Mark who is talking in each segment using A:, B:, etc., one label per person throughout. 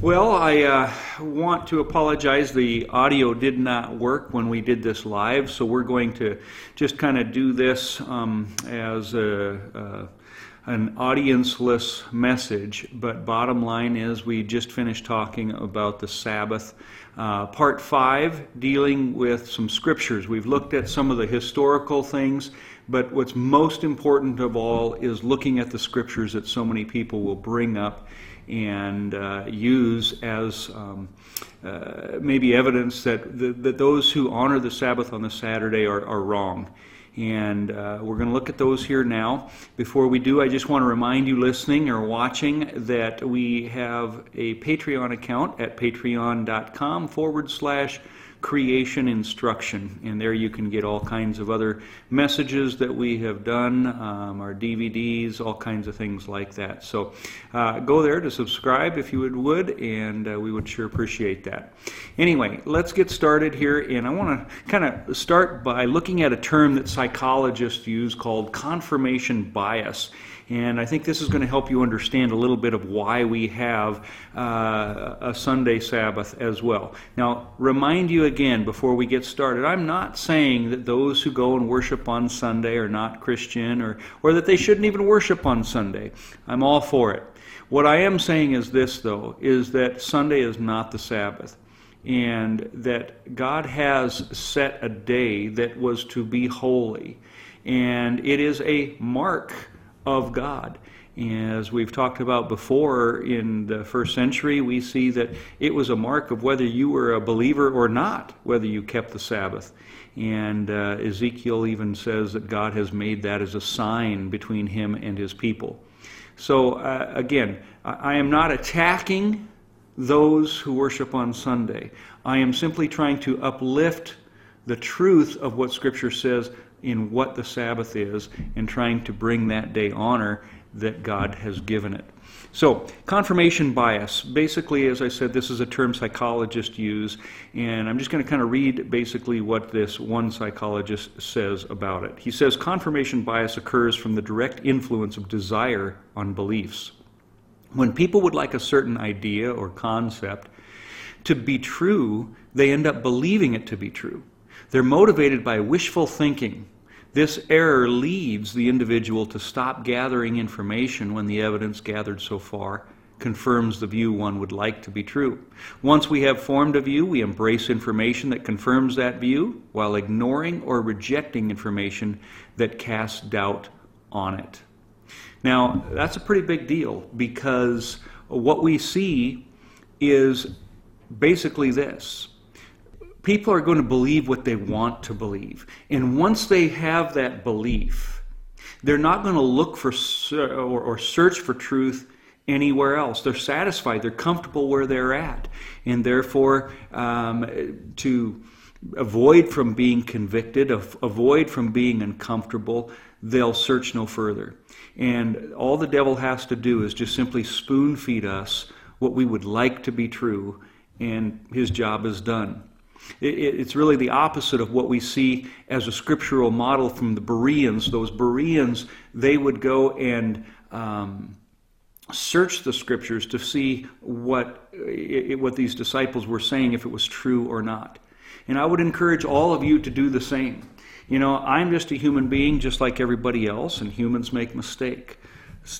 A: Well, I uh, want to apologize. The audio did not work when we did this live, so we're going to just kind of do this um, as a, a, an audienceless message. But bottom line is, we just finished talking about the Sabbath. Uh, part five, dealing with some scriptures. We've looked at some of the historical things, but what's most important of all is looking at the scriptures that so many people will bring up and uh, use as um, uh, maybe evidence that, the, that those who honor the Sabbath on the Saturday are, are wrong. And uh, we're going to look at those here now. Before we do, I just want to remind you listening or watching that we have a Patreon account at patreon.com forward slash creation instruction. And there you can get all kinds of other messages that we have done, um, our DVDs, all kinds of things like that. So uh, go there to subscribe if you would, would and uh, we would sure appreciate that. Anyway, let's get started here. And I want to kind of start by looking at a term that psychologists use called confirmation bias. And I think this is going to help you understand a little bit of why we have uh, a Sunday Sabbath as well. Now, remind you again before we get started, I'm not saying that those who go and worship on Sunday are not Christian or, or that they shouldn't even worship on Sunday. I'm all for it. What I am saying is this, though, is that Sunday is not the Sabbath and that God has set a day that was to be holy. And it is a mark of God. As we've talked about before in the first century, we see that it was a mark of whether you were a believer or not, whether you kept the Sabbath. And uh, Ezekiel even says that God has made that as a sign between him and his people. So, uh, again, I am not attacking those who worship on Sunday. I am simply trying to uplift the truth of what Scripture says in what the Sabbath is and trying to bring that day honor that God has given it. So, confirmation bias. Basically, as I said, this is a term psychologists use, and I'm just going to kind of read basically what this one psychologist says about it. He says confirmation bias occurs from the direct influence of desire on beliefs. When people would like a certain idea or concept to be true, they end up believing it to be true. They're motivated by wishful thinking this error leads the individual to stop gathering information when the evidence gathered so far confirms the view one would like to be true. Once we have formed a view, we embrace information that confirms that view while ignoring or rejecting information that casts doubt on it. Now, that's a pretty big deal because what we see is basically this people are going to believe what they want to believe. And once they have that belief, they're not going to look for or, search for truth anywhere else. They're satisfied, they're comfortable where they're at. And therefore, um, to avoid from being convicted, avoid from being uncomfortable, they'll search no further. And all the devil has to do is just simply spoon feed us what we would like to be true, and his job is done. It's really the opposite of what we see as a scriptural model from the Bereans. Those Bereans, they would go and um, search the scriptures to see what, what these disciples were saying, if it was true or not. And I would encourage all of you to do the same. You know, I'm just a human being just like everybody else, and humans make mistakes,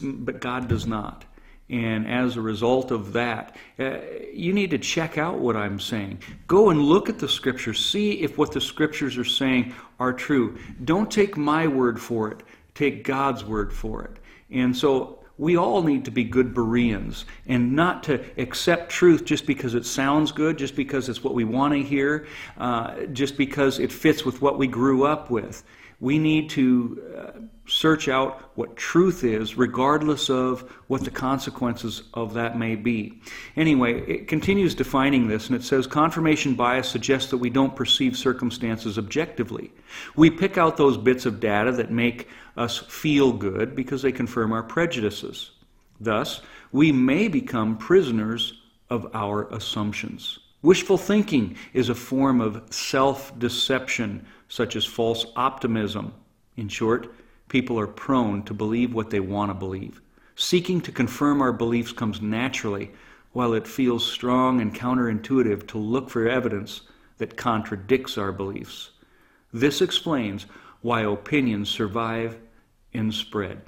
A: but God does not. And as a result of that, uh, you need to check out what I'm saying. Go and look at the scriptures. See if what the scriptures are saying are true. Don't take my word for it, take God's word for it. And so we all need to be good Bereans and not to accept truth just because it sounds good, just because it's what we want to hear, uh, just because it fits with what we grew up with. We need to uh, search out what truth is, regardless of what the consequences of that may be. Anyway, it continues defining this, and it says confirmation bias suggests that we don't perceive circumstances objectively. We pick out those bits of data that make us feel good because they confirm our prejudices. Thus, we may become prisoners of our assumptions. Wishful thinking is a form of self deception, such as false optimism. In short, people are prone to believe what they want to believe. Seeking to confirm our beliefs comes naturally while it feels strong and counterintuitive to look for evidence that contradicts our beliefs. This explains why opinions survive and spread.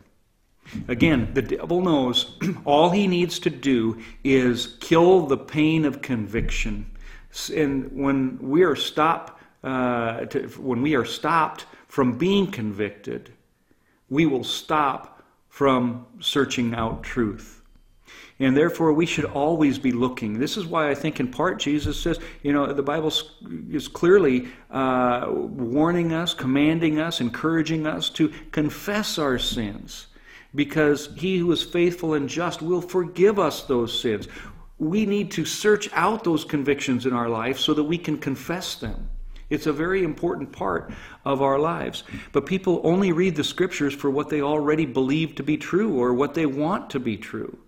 A: Again, the devil knows all he needs to do is kill the pain of conviction. And when we are stopped, uh, to, when we are stopped from being convicted, we will stop from searching out truth. And therefore, we should always be looking. This is why I think, in part, Jesus says, you know, the Bible is clearly uh, warning us, commanding us, encouraging us to confess our sins because he who is faithful and just will forgive us those sins. We need to search out those convictions in our life so that we can confess them. It's a very important part of our lives. But people only read the scriptures for what they already believe to be true or what they want to be true.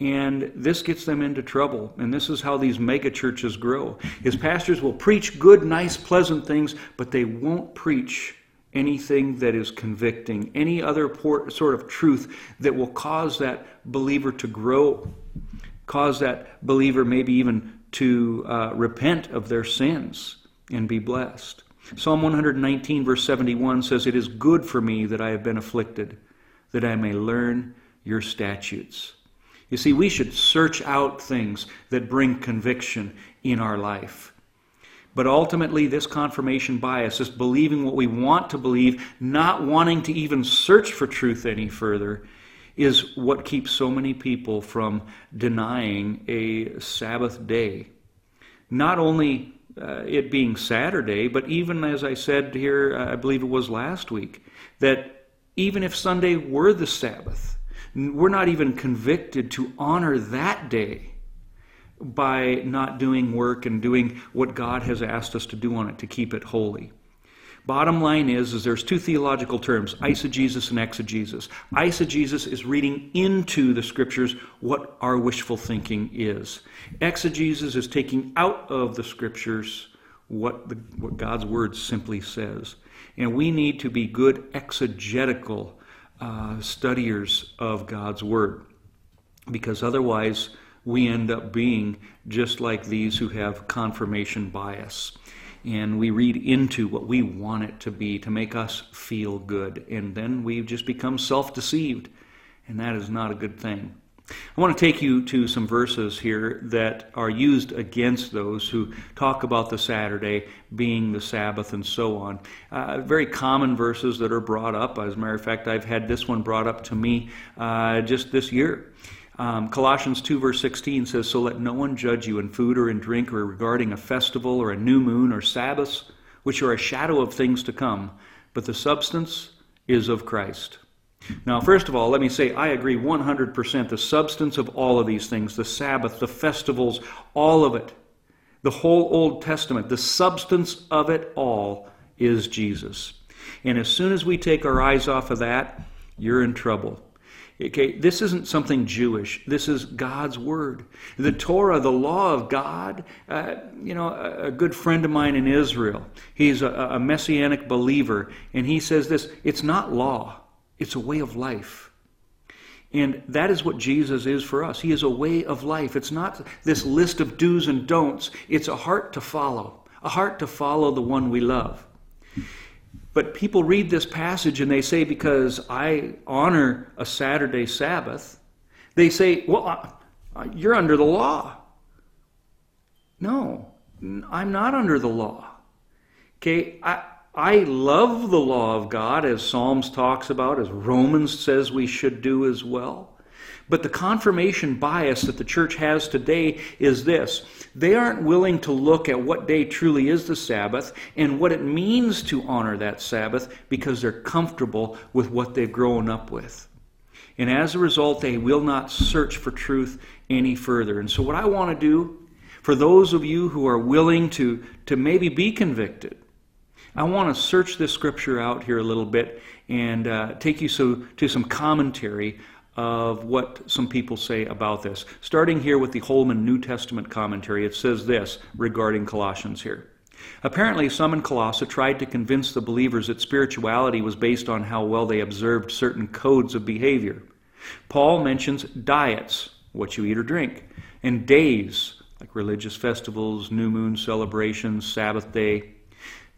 A: And this gets them into trouble. And this is how these mega churches grow. His pastors will preach good, nice, pleasant things, but they won't preach anything that is convicting, any other sort of truth that will cause that believer to grow, cause that believer maybe even to uh, repent of their sins and be blessed. Psalm 119, verse 71 says, It is good for me that I have been afflicted, that I may learn your statutes. You see, we should search out things that bring conviction in our life. But ultimately, this confirmation bias, this believing what we want to believe, not wanting to even search for truth any further, is what keeps so many people from denying a Sabbath day. Not only uh, it being Saturday, but even as I said here, uh, I believe it was last week, that even if Sunday were the Sabbath, we're not even convicted to honor that day by not doing work and doing what God has asked us to do on it to keep it holy. Bottom line is, is there's two theological terms, eisegesis and exegesis. Eisegesis is reading into the scriptures what our wishful thinking is. Exegesis is taking out of the scriptures what, the, what God's word simply says. And we need to be good exegetical uh, studiers of God's word because otherwise we end up being just like these who have confirmation bias. And we read into what we want it to be to make us feel good. And then we just become self deceived. And that is not a good thing. I want to take you to some verses here that are used against those who talk about the Saturday being the Sabbath and so on. Uh, very common verses that are brought up. As a matter of fact, I've had this one brought up to me uh, just this year. Um, Colossians 2, verse 16 says, So let no one judge you in food or in drink or regarding a festival or a new moon or Sabbaths, which are a shadow of things to come, but the substance is of Christ. Now, first of all, let me say I agree 100%. The substance of all of these things, the Sabbath, the festivals, all of it, the whole Old Testament, the substance of it all is Jesus. And as soon as we take our eyes off of that, you're in trouble. Okay, this isn't something Jewish. This is God's word. The Torah, the law of God. Uh, you know, a, a, good friend of mine in Israel, he's a, a messianic believer, and he says this it's not law, it's a way of life. And that is what Jesus is for us. He is a way of life. It's not this list of do's and don'ts, it's a heart to follow, a heart to follow the one we love. But people read this passage and they say, because I honor a Saturday Sabbath, they say, well, you're under the law. No, I'm not under the law. Okay, I, I love the law of God, as Psalms talks about, as Romans says we should do as well. But the confirmation bias that the church has today is this they aren't willing to look at what day truly is the Sabbath and what it means to honor that Sabbath because they're comfortable with what they've grown up with. And as a result, they will not search for truth any further. And so, what I want to do for those of you who are willing to, to maybe be convicted, I want to search this scripture out here a little bit and uh, take you so, to some commentary of what some people say about this. Starting here with the Holman New Testament commentary, it says this regarding Colossians here. Apparently, some in Colossae tried to convince the believers that spirituality was based on how well they observed certain codes of behavior. Paul mentions diets what you eat or drink, and days, like religious festivals, new moon celebrations, Sabbath day.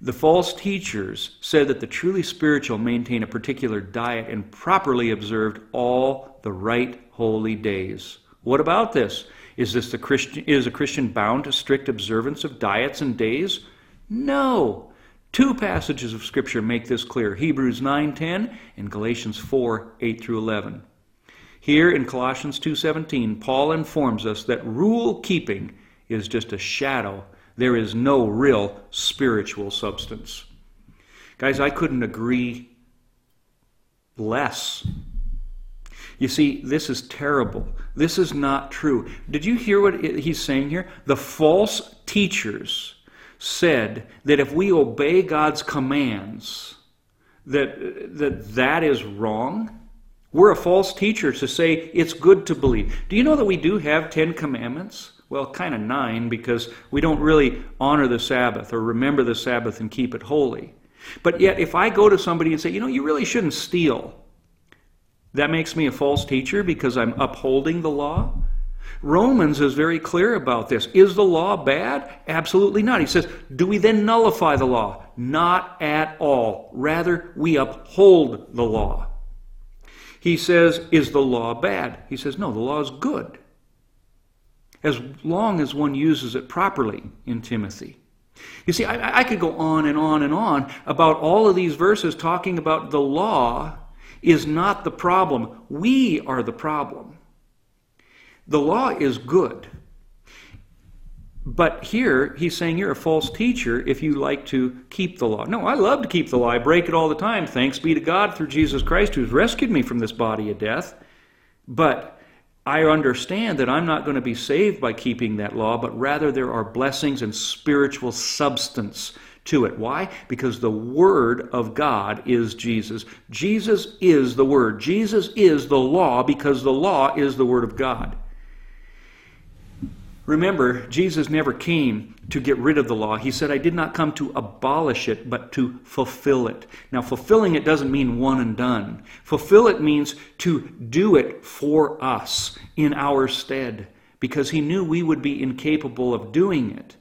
A: The false teachers said that the truly spiritual maintain a particular diet and properly observed all the right holy days. What about this? Is this the Christian is a Christian bound to strict observance of diets and days? No. Two passages of scripture make this clear. Hebrews 9:10 and Galatians 4:8 through 11. Here in Colossians 2:17, Paul informs us that rule keeping is just a shadow. There is no real spiritual substance. Guys, I couldn't agree less. You see, this is terrible. This is not true. Did you hear what he's saying here? The false teachers said that if we obey God's commands, that that, that is wrong. We're a false teacher to say it's good to believe. Do you know that we do have Ten Commandments? Well, kind of nine because we don't really honor the Sabbath or remember the Sabbath and keep it holy. But yet, if I go to somebody and say, you know, you really shouldn't steal, that makes me a false teacher because I'm upholding the law? Romans is very clear about this. Is the law bad? Absolutely not. He says, do we then nullify the law? Not at all. Rather, we uphold the law. He says, Is the law bad? He says, No, the law is good. As long as one uses it properly in Timothy. You see, I, I, could go on and on and on about all of these verses talking about the law is not the problem. We are the problem. The law is good. But here, he's saying you're a false teacher if you like to keep the law. No, I love to keep the law. I break it all the time. Thanks be to God through Jesus Christ who's rescued me from this body of death. But I understand that I'm not going to be saved by keeping that law, but rather there are blessings and spiritual substance to it. Why? Because the Word of God is Jesus. Jesus is the Word. Jesus is the law because the law is the Word of God. Remember, Jesus never came to get rid of the law. He said, I did not come to abolish it, but to fulfill it. Now, fulfilling it doesn't mean one and done. Fulfill it means to do it for us in our stead, because he knew we would be incapable of doing it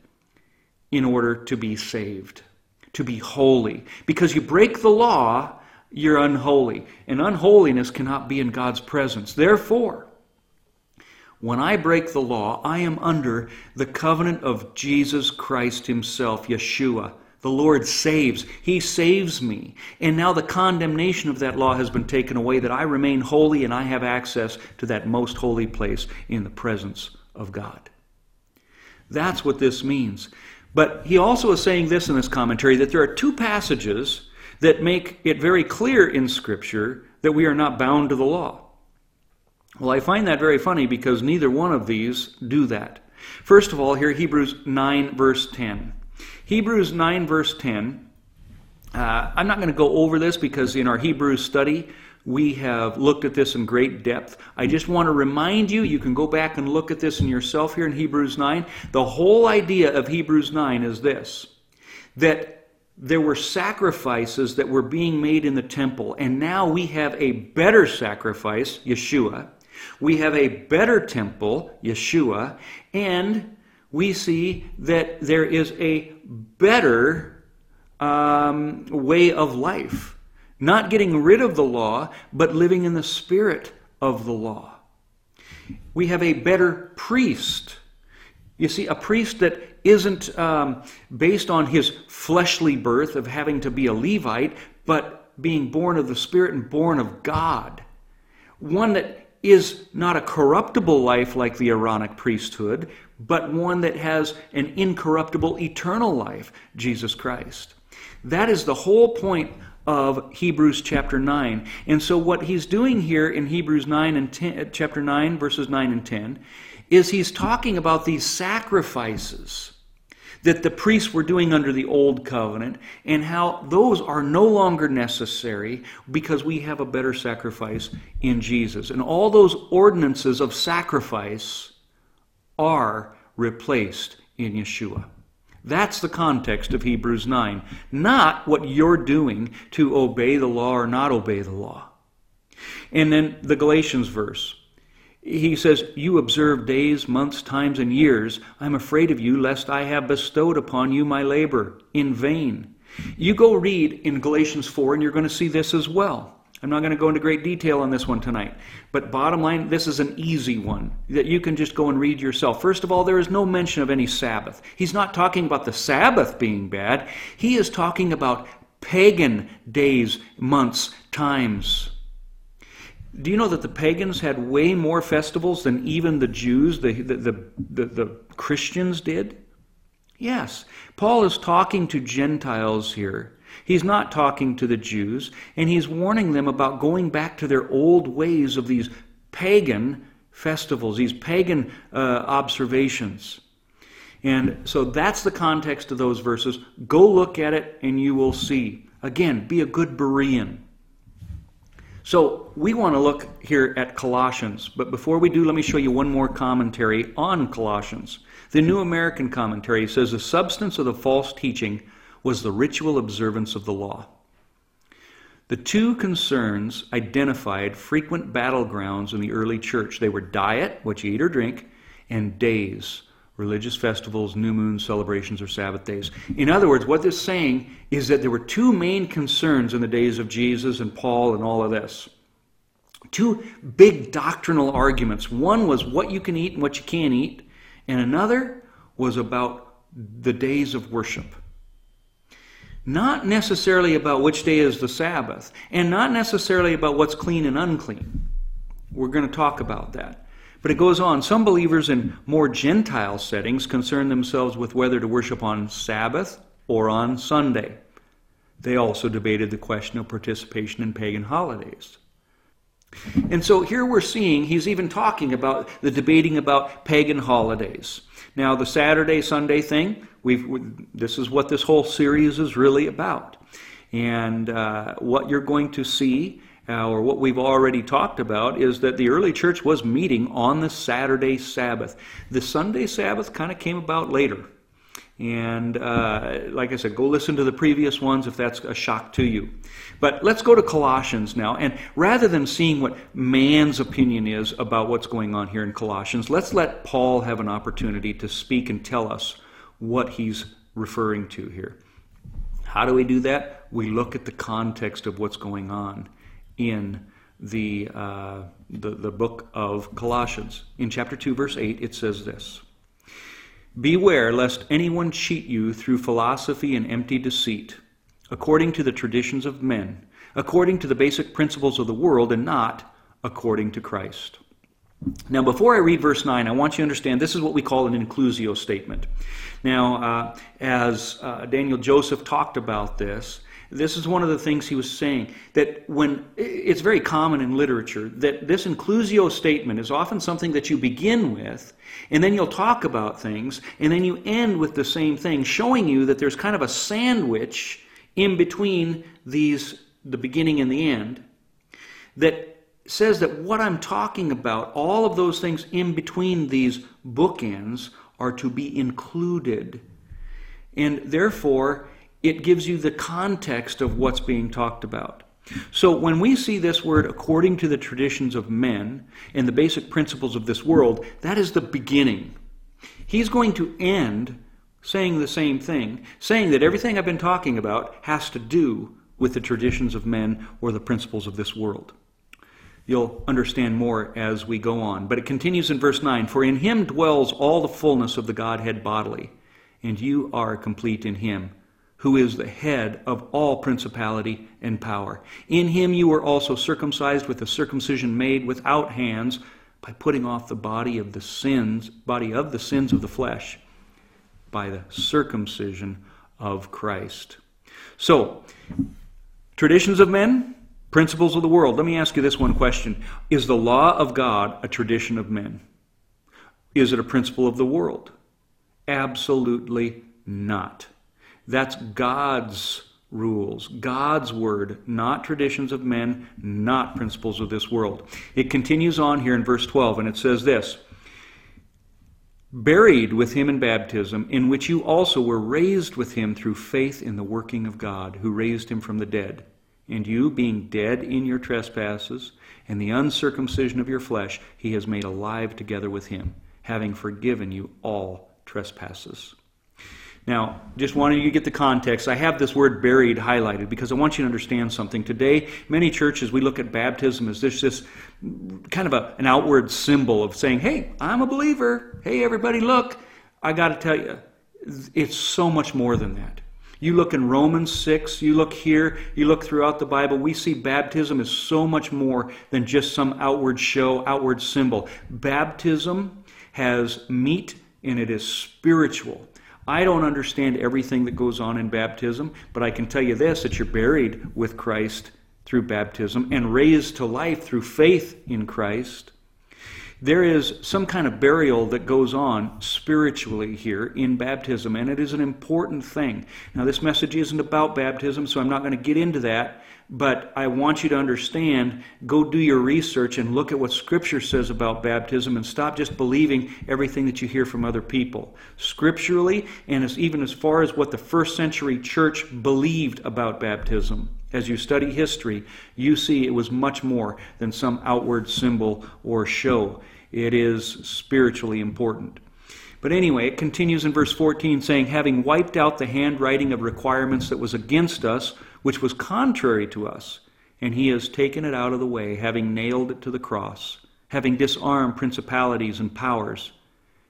A: in order to be saved, to be holy. Because you break the law, you're unholy. And unholiness cannot be in God's presence. Therefore, when I break the law, I am under the covenant of Jesus Christ Himself, Yeshua. The Lord saves. He saves me. And now the condemnation of that law has been taken away, that I remain holy and I have access to that most holy place in the presence of God. That's what this means. But he also is saying this in this commentary that there are two passages that make it very clear in Scripture that we are not bound to the law. Well, I find that very funny because neither one of these do that. First of all, here Hebrews 9, verse 10. Hebrews 9, verse 10. Uh, I'm not going to go over this because in our Hebrews study, we have looked at this in great depth. I just want to remind you, you can go back and look at this in yourself here in Hebrews 9. The whole idea of Hebrews 9 is this that there were sacrifices that were being made in the temple, and now we have a better sacrifice, Yeshua, we have a better temple, Yeshua, and we see that there is a better um, way of life. Not getting rid of the law, but living in the spirit of the law. We have a better priest. You see, a priest that isn't um, based on his fleshly birth of having to be a Levite, but being born of the Spirit and born of God. One that is not a corruptible life like the Aaronic priesthood, but one that has an incorruptible eternal life, Jesus Christ. That is the whole point of Hebrews chapter 9. And so what he's doing here in Hebrews 9 and 10, uh, chapter 9 verses 9 and 10 is he's talking about these sacrifices that the priests were doing under the old covenant and how those are no longer necessary because we have a better sacrifice in Jesus. And all those ordinances of sacrifice are replaced in Yeshua. That's the context of Hebrews 9, not what you're doing to obey the law or not obey the law. And then the Galatians verse. He says, You observe days, months, times, and years. I'm afraid of you, lest I have bestowed upon you my labor in vain. You go read in Galatians 4, and you're going to see this as well. I'm not going to go into great detail on this one tonight. But bottom line, this is an easy one that you can just go and read yourself. First of all, there is no mention of any Sabbath. He's not talking about the Sabbath being bad, he is talking about pagan days, months, times. Do you know that the pagans had way more festivals than even the Jews, the, the, the, the, Christians did? Yes. Paul is talking to Gentiles here. He's not talking to the Jews, and he's warning them about going back to their old ways of these pagan festivals, these pagan uh, observations. And so that's the context of those verses. Go look at it and you will see. Again, be a good Berean. So we want to look here at Colossians, but before we do, let me show you one more commentary on Colossians. The New American Commentary says the substance of the false teaching was the ritual observance of the law. The two concerns identified frequent battlegrounds in the early church. They were diet, what you eat or drink, and days, religious festivals, new moon celebrations, or Sabbath days. In other words, what this is saying is that there were two main concerns in the days of Jesus and Paul and all of this. Two big doctrinal arguments. One was what you can eat and what you can't eat, and another was about the days of worship. Not necessarily about which day is the Sabbath, and not necessarily about what's clean and unclean. We're going to talk about that. But it goes on. Some believers in more Gentile settings concern themselves with whether to worship on Sabbath or on Sunday. They also debated the question of participation in pagan holidays. And so here we're seeing he's even talking about the debating about pagan holidays. Now, the Saturday Sunday thing, we've, this is what this whole series is really about. And uh, what you're going to see or what we've already talked about, is that the early church was meeting on the Saturday Sabbath. The Sunday Sabbath kind of came about later. And uh, like I said, go listen to the previous ones if that's a shock to you. But let's go to Colossians now. And rather than seeing what man's opinion is about what's going on here in Colossians, let's let Paul have an opportunity to speak and tell us what he's referring to here. How do we do that? We look at the context of what's going on in the, uh, the, the book of Colossians. In chapter 2, verse 8, it says this Beware lest anyone cheat you through philosophy and empty deceit, according to the traditions of men, according to the basic principles of the world, and not according to Christ. Now, before I read verse 9, I want you to understand this is what we call an inclusio statement. Now, uh, as uh, Daniel Joseph talked about this, this is one of the things he was saying that when it's very common in literature that this inclusio statement is often something that you begin with and then you'll talk about things and then you end with the same thing showing you that there's kind of a sandwich in between these the beginning and the end that says that what I'm talking about all of those things in between these bookends are to be included. And therefore it gives you the context of what's being talked about. So when we see this word according to the traditions of men and the basic principles of this world, that is the beginning. He's going to end saying the same thing, saying that everything I've been talking about has to do with the traditions of men or the principles of this world. You'll understand more as we go on. But it continues in verse 9 For in him dwells all the fullness of the Godhead bodily, and you are complete in him who is the head of all principality and power. In him you were also circumcised with a circumcision made without hands by putting off the body of the sins, body of the sins of the flesh by the circumcision of Christ. So, traditions of men, principles of the world. Let me ask you this one question. Is the law of God a tradition of men? Is it a principle of the world? Absolutely not. That's God's rules, God's word, not traditions of men, not principles of this world. It continues on here in verse 12, and it says this Buried with him in baptism, in which you also were raised with him through faith in the working of God, who raised him from the dead. And you, being dead in your trespasses and the uncircumcision of your flesh, he has made alive together with him, having forgiven you all trespasses. Now, just wanting you to get the context, I have this word buried highlighted because I want you to understand something. Today, many churches, we look at baptism as this, this kind of a, an outward symbol of saying, hey, I'm a believer. Hey, everybody, look. I got to tell you, it's so much more than that. You look in Romans 6, you look here, you look throughout the Bible, we see baptism is so much more than just some outward show, outward symbol. Baptism has meat and it is spiritual. I don't understand everything that goes on in baptism, but I can tell you this that you're buried with Christ through baptism and raised to life through faith in Christ there is some kind of burial that goes on spiritually here in baptism, and it is an important thing. Now, this message isn't about baptism, so I'm not going to get into that, but I want you to understand go do your research and look at what Scripture says about baptism and stop just believing everything that you hear from other people. Scripturally, and as, even as far as what the first century church believed about baptism. As you study history, you see it was much more than some outward symbol or show. It is spiritually important. But anyway, it continues in verse 14 saying, Having wiped out the handwriting of requirements that was against us, which was contrary to us, and he has taken it out of the way, having nailed it to the cross, having disarmed principalities and powers,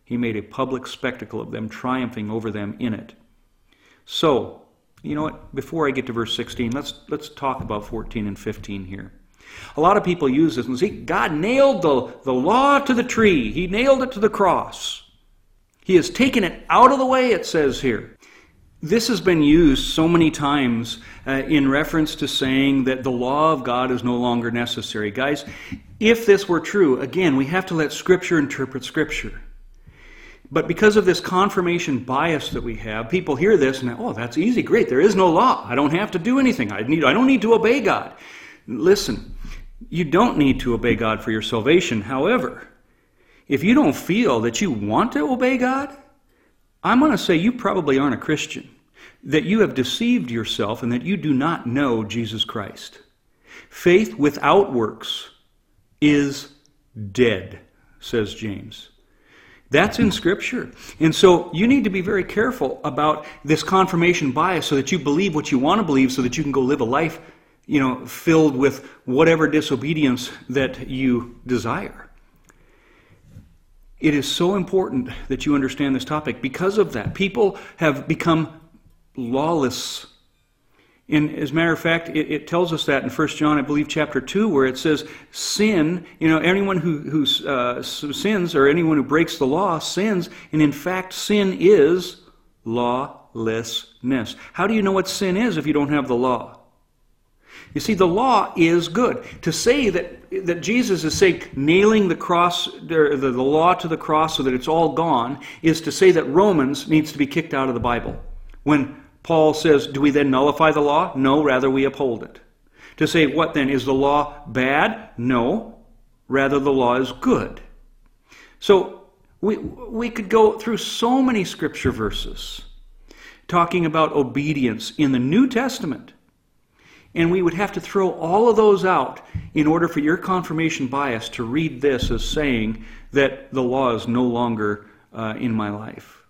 A: he made a public spectacle of them, triumphing over them in it. So, you know what? Before I get to verse 16, let's, let's talk about 14 and 15 here. A lot of people use this and see, God nailed the, the law to the tree, He nailed it to the cross. He has taken it out of the way, it says here. This has been used so many times uh, in reference to saying that the law of God is no longer necessary. Guys, if this were true, again, we have to let Scripture interpret Scripture. But because of this confirmation bias that we have, people hear this and, oh, that's easy, great. There is no law. I don't have to do anything. I, need, I don't need to obey God. Listen, you don't need to obey God for your salvation. However, if you don't feel that you want to obey God, I'm going to say you probably aren't a Christian, that you have deceived yourself and that you do not know Jesus Christ. Faith without works is dead, says James. That's in Scripture. And so you need to be very careful about this confirmation bias so that you believe what you want to believe so that you can go live a life, you know, filled with whatever disobedience that you desire. It is so important that you understand this topic. Because of that, people have become lawless and as a matter of fact, it, it, tells us that in 1 John, I believe, chapter 2, where it says, sin, you know, anyone who, who uh, sins or anyone who breaks the law sins. And in fact, sin is lawlessness. How do you know what sin is if you don't have the law? You see, the law is good. To say that, that Jesus is saying nailing the cross, the, the law to the cross so that it's all gone, is to say that Romans needs to be kicked out of the Bible. When Paul says, do we then nullify the law? No, rather we uphold it. To say, what then? Is the law bad? No, rather the law is good. So we, we could go through so many scripture verses talking about obedience in the New Testament. And we would have to throw all of those out in order for your confirmation bias to read this as saying that the law is no longer uh, in my life.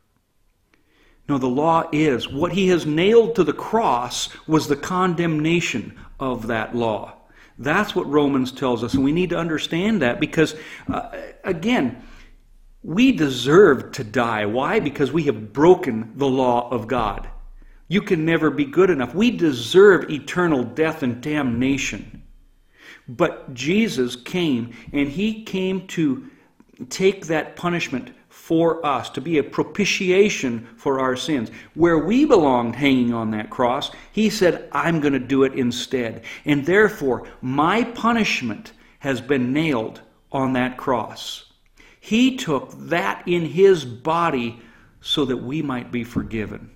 A: No, the law is. What he has nailed to the cross was the condemnation of that law. That's what Romans tells us, and we need to understand that because, uh, again, we deserve to die. Why? Because we have broken the law of God. You can never be good enough. We deserve eternal death and damnation. But Jesus came, and he came to take that punishment for us, to be a propitiation for our sins. Where we belonged hanging on that cross, he said, I'm going to do it instead. And therefore, my punishment has been nailed on that cross. He took that in his body so that we might be forgiven.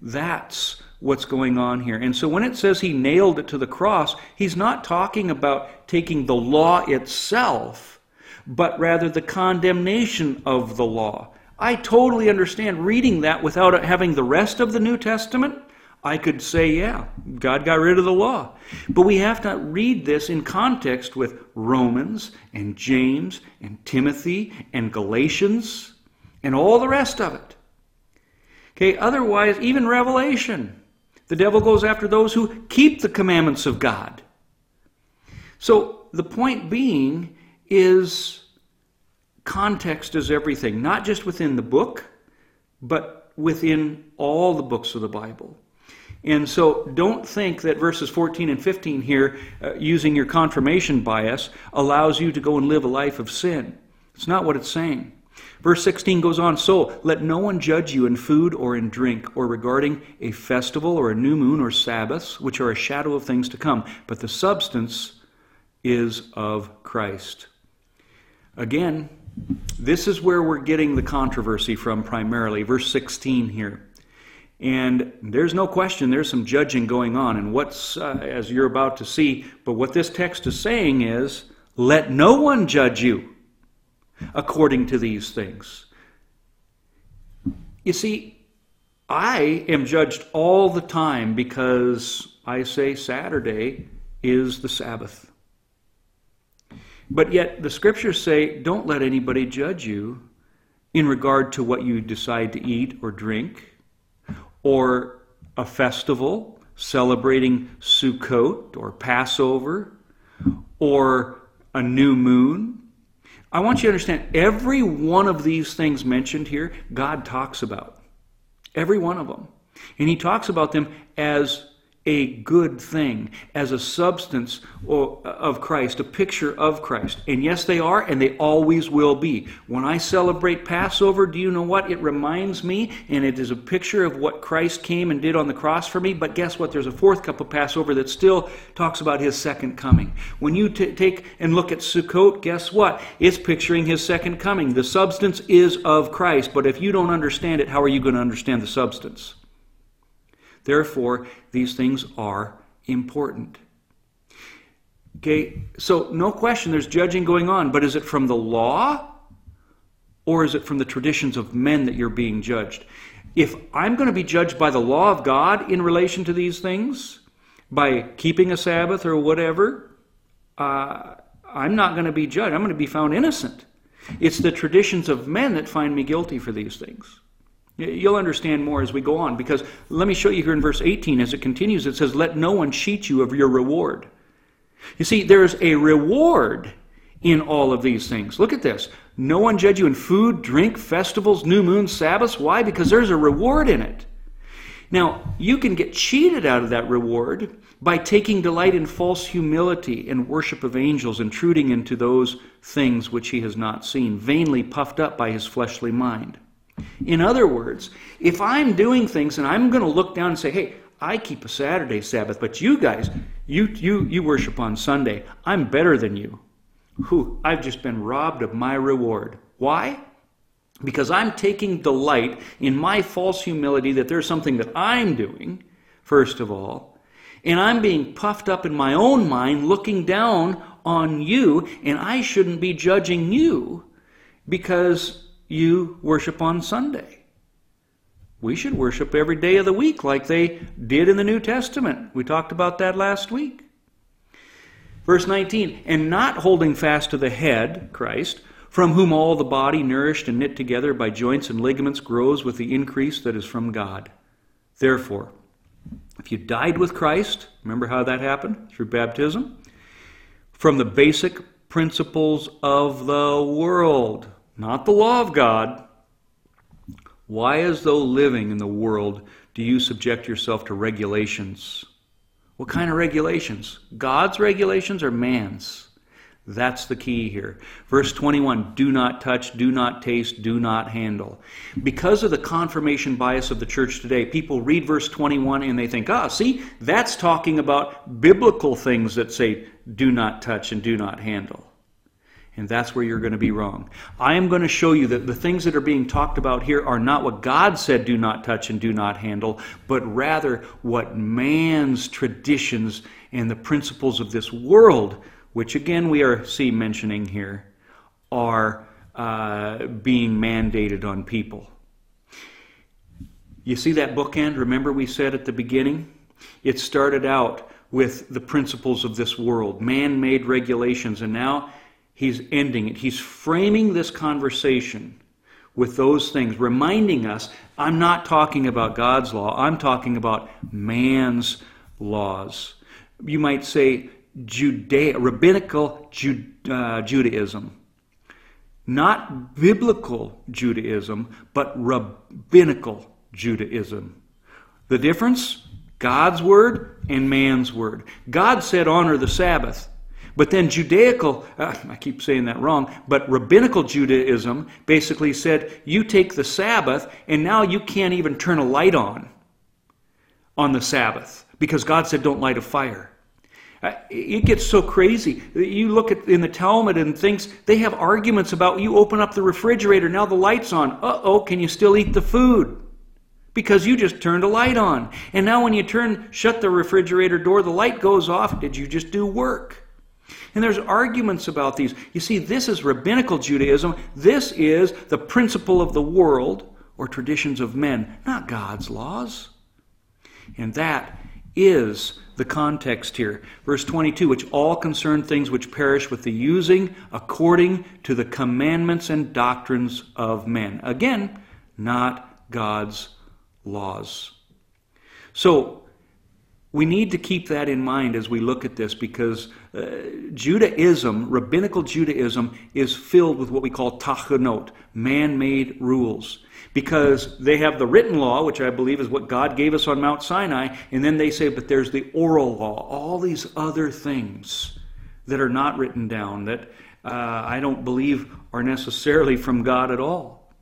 A: That's what's going on here. And so when it says he nailed it to the cross, he's not talking about taking the law itself but rather the condemnation of the law. I totally understand reading that without having the rest of the New Testament. I could say, yeah, God got rid of the law. But we have to read this in context with Romans and James and Timothy and Galatians and all the rest of it. Okay, otherwise, even Revelation, the devil goes after those who keep the commandments of God. So the point being is context is everything, not just within the book, but within all the books of the Bible. And so don't think that verses 14 and 15 here, uh, using your confirmation bias, allows you to go and live a life of sin. It's not what it's saying. Verse 16 goes on So let no one judge you in food or in drink, or regarding a festival or a new moon or Sabbaths, which are a shadow of things to come, but the substance is of Christ. Again, this is where we're getting the controversy from primarily. Verse 16 here. And there's no question there's some judging going on, and what's, uh, as you're about to see, but what this text is saying is, let no one judge you according to these things. You see, I am judged all the time because I say Saturday is the Sabbath. But yet, the scriptures say, don't let anybody judge you in regard to what you decide to eat or drink, or a festival celebrating Sukkot or Passover, or a new moon. I want you to understand every one of these things mentioned here, God talks about. Every one of them. And He talks about them as a good thing, as a substance of Christ, a picture of Christ. And yes, they are, and they always will be. When I celebrate Passover, do you know what? It reminds me, and it is a picture of what Christ came and did on the cross for me. But guess what? There's a fourth cup of Passover that still talks about his second coming. When you t- take and look at Sukkot, guess what? It's picturing his second coming. The substance is of Christ, but if you don't understand it, how are you going to understand the substance? Therefore, these things are important. Okay, so no question there's judging going on, but is it from the law or is it from the traditions of men that you're being judged? If I'm going to be judged by the law of God in relation to these things, by keeping a Sabbath or whatever, uh, I'm not going to be judged. I'm going to be found innocent. It's the traditions of men that find me guilty for these things. You'll understand more as we go on because let me show you here in verse 18 as it continues. It says, Let no one cheat you of your reward. You see, there's a reward in all of these things. Look at this. No one judge you in food, drink, festivals, new moons, Sabbaths. Why? Because there's a reward in it. Now, you can get cheated out of that reward by taking delight in false humility and worship of angels, intruding into those things which he has not seen, vainly puffed up by his fleshly mind. In other words, if I'm doing things and I'm going to look down and say, hey, I keep a Saturday Sabbath, but you guys, you, you, you worship on Sunday. I'm better than you. Whew, I've just been robbed of my reward. Why? Because I'm taking delight in my false humility that there's something that I'm doing, first of all, and I'm being puffed up in my own mind, looking down on you, and I shouldn't be judging you because you worship on Sunday. We should worship every day of the week like they did in the New Testament. We talked about that last week. Verse 19, and not holding fast to the head, Christ, from whom all the body, nourished and knit together by joints and ligaments, grows with the increase that is from God. Therefore, if you died with Christ, remember how that happened? Through baptism? From the basic principles of the world not the law of God. Why, as though living in the world, do you subject yourself to regulations? What kind of regulations? God's regulations or man's? That's the key here. Verse 21 do not touch, do not taste, do not handle. Because of the confirmation bias of the church today, people read verse 21 and they think, ah, see, that's talking about biblical things that say do not touch and do not handle. And that's where you're going to be wrong. I am going to show you that the things that are being talked about here are not what God said do not touch and do not handle, but rather what man's traditions and the principles of this world, which again we are see mentioning here, are uh, being mandated on people. You see that bookend? Remember, we said at the beginning? It started out with the principles of this world, man made regulations, and now he's ending it. He's framing this conversation with those things, reminding us I'm not talking about God's law, I'm talking about man's laws. You might say Judea, rabbinical uh, Judaism. Not biblical Judaism, but rabbinical Judaism. The difference? God's word and man's word. God said, honor the Sabbath. But then Judaical, uh, I keep saying that wrong, but rabbinical Judaism basically said, you take the Sabbath and now you can't even turn a light on on the Sabbath because God said, don't light a fire. Uh, it gets so crazy. You look at in the Talmud and things, they have arguments about you open up the refrigerator, now the light's on. Uh oh, can you still eat the food? Because you just turned a light on. And now when you turn, shut the refrigerator door, the light goes off. Did you just do work? And there's arguments about these. You see, this is rabbinical Judaism. This is the principle of the world or traditions of men, not God's laws. And that is the context here. Verse 22 which all concern things which perish with the using according to the commandments and doctrines of men. Again, not God's laws. So, we need to keep that in mind as we look at this because Judaism, rabbinical Judaism, is filled with what we call tachanot, man made rules. Because they have the written law, which I believe is what God gave us on Mount Sinai, and then they say, but there's the oral law, all these other things that are not written down that uh, I don't believe are necessarily from God at all.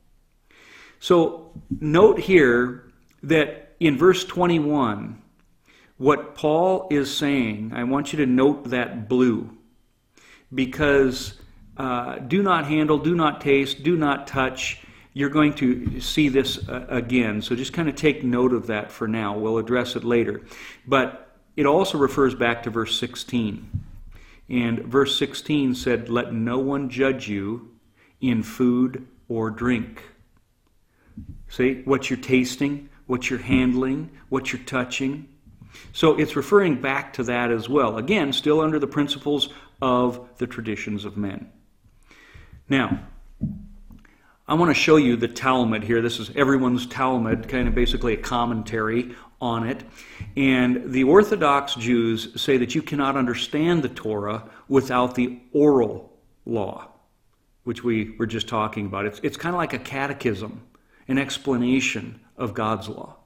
A: So, note here that in verse 21, what Paul is saying, I want you to note that blue because uh, do not handle, do not taste, do not touch. You're going to see this uh, again. So just kind of take note of that for now. We'll address it later. But it also refers back to verse 16. And verse 16 said, Let no one judge you in food or drink. See, what you're tasting, what you're handling, what you're touching. So it's referring back to that as well. Again, still under the principles of the traditions of men. Now, I want to show you the Talmud here. This is Everyman's Talmud, kind of basically a commentary on it. And the Orthodox Jews say that you cannot understand the Torah without the oral law, which we were just talking about. It's, it's kind of like a catechism, an explanation of God's law.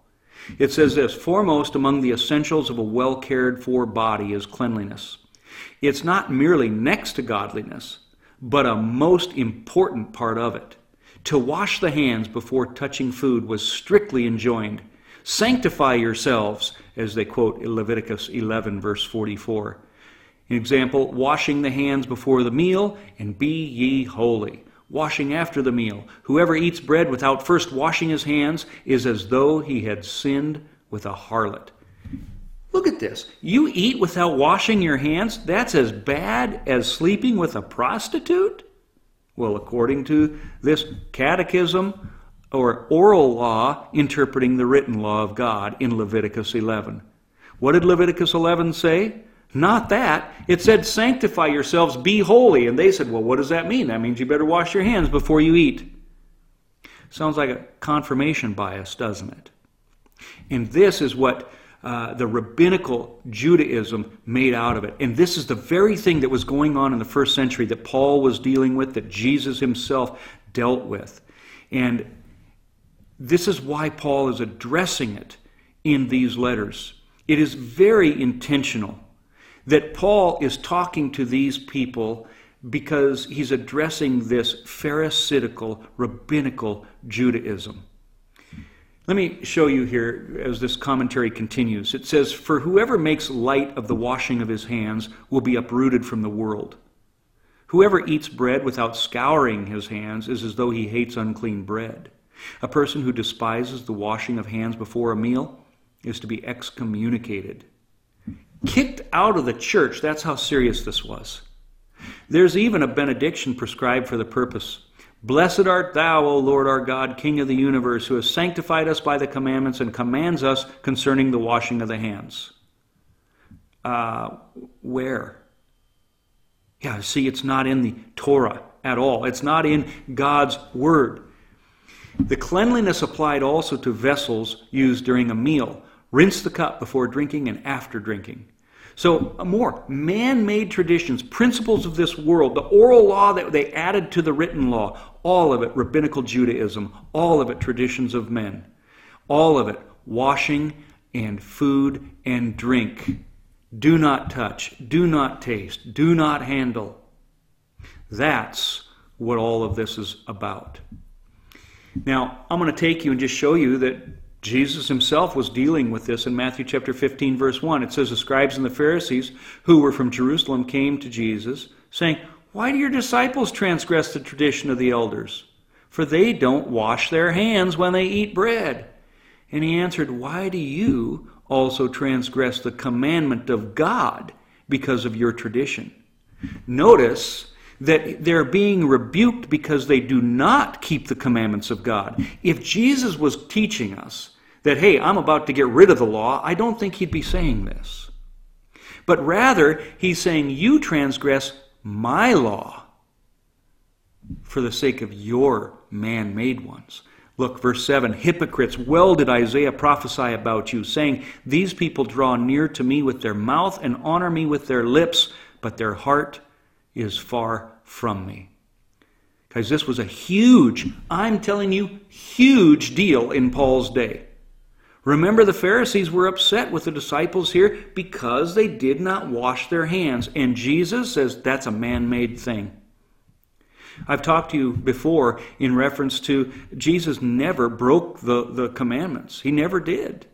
A: It says this Foremost among the essentials of a well cared for body is cleanliness. It's not merely next to godliness, but a most important part of it. To wash the hands before touching food was strictly enjoined. Sanctify yourselves, as they quote Leviticus 11, verse 44. An example, washing the hands before the meal, and be ye holy washing after the meal. Whoever eats bread without first washing his hands is as though he had sinned with a harlot. Look at this. You eat without washing your hands? That's as bad as sleeping with a prostitute? Well, according to this catechism or oral law interpreting the written law of God in Leviticus 11. What did Leviticus 11 say? Not that. It said, sanctify yourselves, be holy. And they said, well, what does that mean? That means you better wash your hands before you eat. Sounds like a confirmation bias, doesn't it? And this is what uh, the rabbinical Judaism made out of it. And this is the very thing that was going on in the first century that Paul was dealing with, that Jesus himself dealt with. And this is why Paul is addressing it in these letters. It is very intentional that Paul is talking to these people because he's addressing this Pharisaical, rabbinical Judaism. Let me show you here as this commentary continues. It says, For whoever makes light of the washing of his hands will be uprooted from the world. Whoever eats bread without scouring his hands is as though he hates unclean bread. A person who despises the washing of hands before a meal is to be excommunicated kicked out of the church. That's how serious this was. There's even a benediction prescribed for the purpose. Blessed art thou, O Lord our God, King of the universe, who has sanctified us by the commandments and commands us concerning the washing of the hands. Uh, where? Yeah, see, it's not in the Torah at all. It's not in God's Word. The cleanliness applied also to vessels used during a meal. Rinse the cup before drinking and after drinking. So, more man made traditions, principles of this world, the oral law that they added to the written law, all of it rabbinical Judaism, all of it traditions of men, all of it washing and food and drink. Do not touch, do not taste, do not handle. That's what all of this is about. Now, I'm going to take you and just show you that Jesus himself was dealing with this in Matthew chapter 15, verse 1. It says, The scribes and the Pharisees who were from Jerusalem came to Jesus, saying, Why do your disciples transgress the tradition of the elders? For they don't wash their hands when they eat bread. And he answered, Why do you also transgress the commandment of God because of your tradition? Notice that they're being rebuked because they do not keep the commandments of God. If Jesus was teaching us that, hey, I'm about to get rid of the law, I don't think he'd be saying this. But rather, he's saying, you transgress my law for the sake of your man made ones. Look, verse 7 Hypocrites, well did Isaiah prophesy about you, saying, These people draw near to me with their mouth and honor me with their lips, but their heart is far from me. Because this was a huge, I'm telling you, huge deal in Paul's day. Remember, the Pharisees were upset with the disciples here because they did not wash their hands. And Jesus says that's a man made thing. I've talked to you before in reference to Jesus never broke the, the commandments. He never did.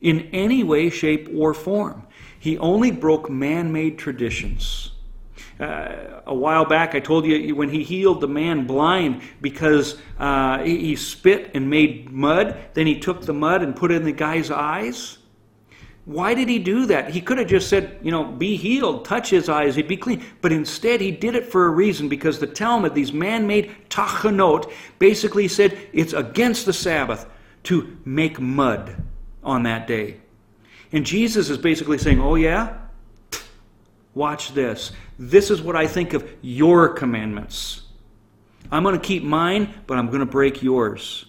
A: In any way, shape, or form. He only broke man made traditions. Uh, a while back, I told you when he healed the man blind because uh, he, he spit and made mud, then he took the mud and put it in the guy's eyes. Why did he do that? He could have just said, you know, be healed, touch his eyes, he'd be clean. But instead, he did it for a reason because the Talmud, these man made tachanot, basically said it's against the Sabbath to make mud on that day. And Jesus is basically saying, oh, yeah? Watch this. This is what I think of your commandments. I'm going to keep mine, but I'm going to break yours.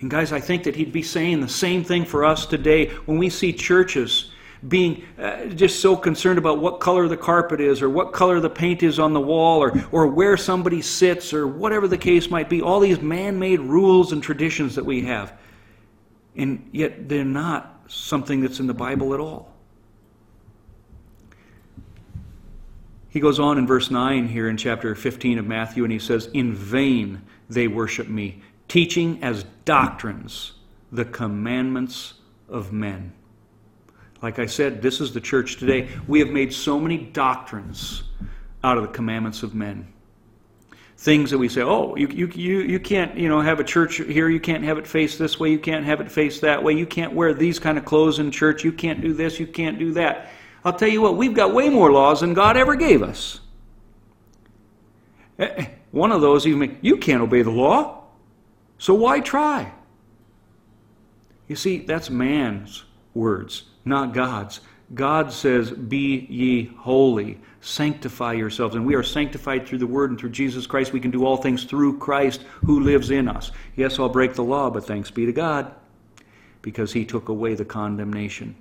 A: And guys, I think that he'd be saying the same thing for us today when we see churches being uh, just so concerned about what color the carpet is or what color the paint is on the wall or, or where somebody sits or whatever the case might be. All these man made rules and traditions that we have. And yet they're not something that's in the Bible at all. He goes on in verse 9 here in chapter 15 of Matthew, and he says, In vain they worship me, teaching as doctrines the commandments of men. Like I said, this is the church today. We have made so many doctrines out of the commandments of men. Things that we say, oh, you, you, you, you can't you know, have a church here, you can't have it face this way, you can't have it face that way, you can't wear these kind of clothes in church, you can't do this, you can't do that. I'll tell you what, we've got way more laws than God ever gave us. Eh, eh, one of those, even you can't obey the law, so why try? You see, that's man's words, not God's. God says, Be ye holy, sanctify yourselves. And we are sanctified through the Word and through Jesus Christ. We can do all things through Christ who lives in us. Yes, I'll break the law, but thanks be to God because He took away the condemnation.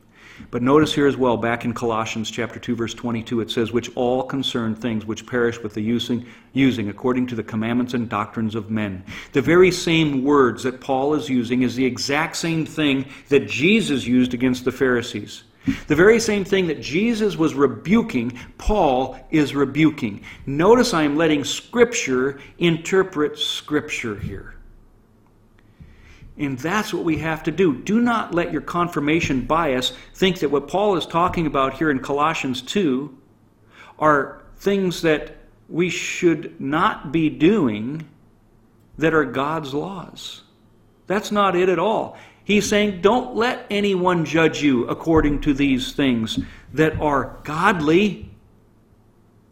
A: But notice here as well, back in Colossians chapter 2, verse 22, it says, Which all concern things which perish with the using, using according to the commandments and doctrines of men. The very same words that Paul is using is the exact same thing that Jesus used against the Pharisees. The very same thing that Jesus was rebuking, Paul is rebuking. Notice I am letting Scripture interpret Scripture here. And that's what we have to do. Do not let your confirmation bias think that what Paul is talking about here in Colossians 2 are things that we should not be doing that are God's laws. That's not it at all. He's saying, don't let anyone judge you according to these things that are godly.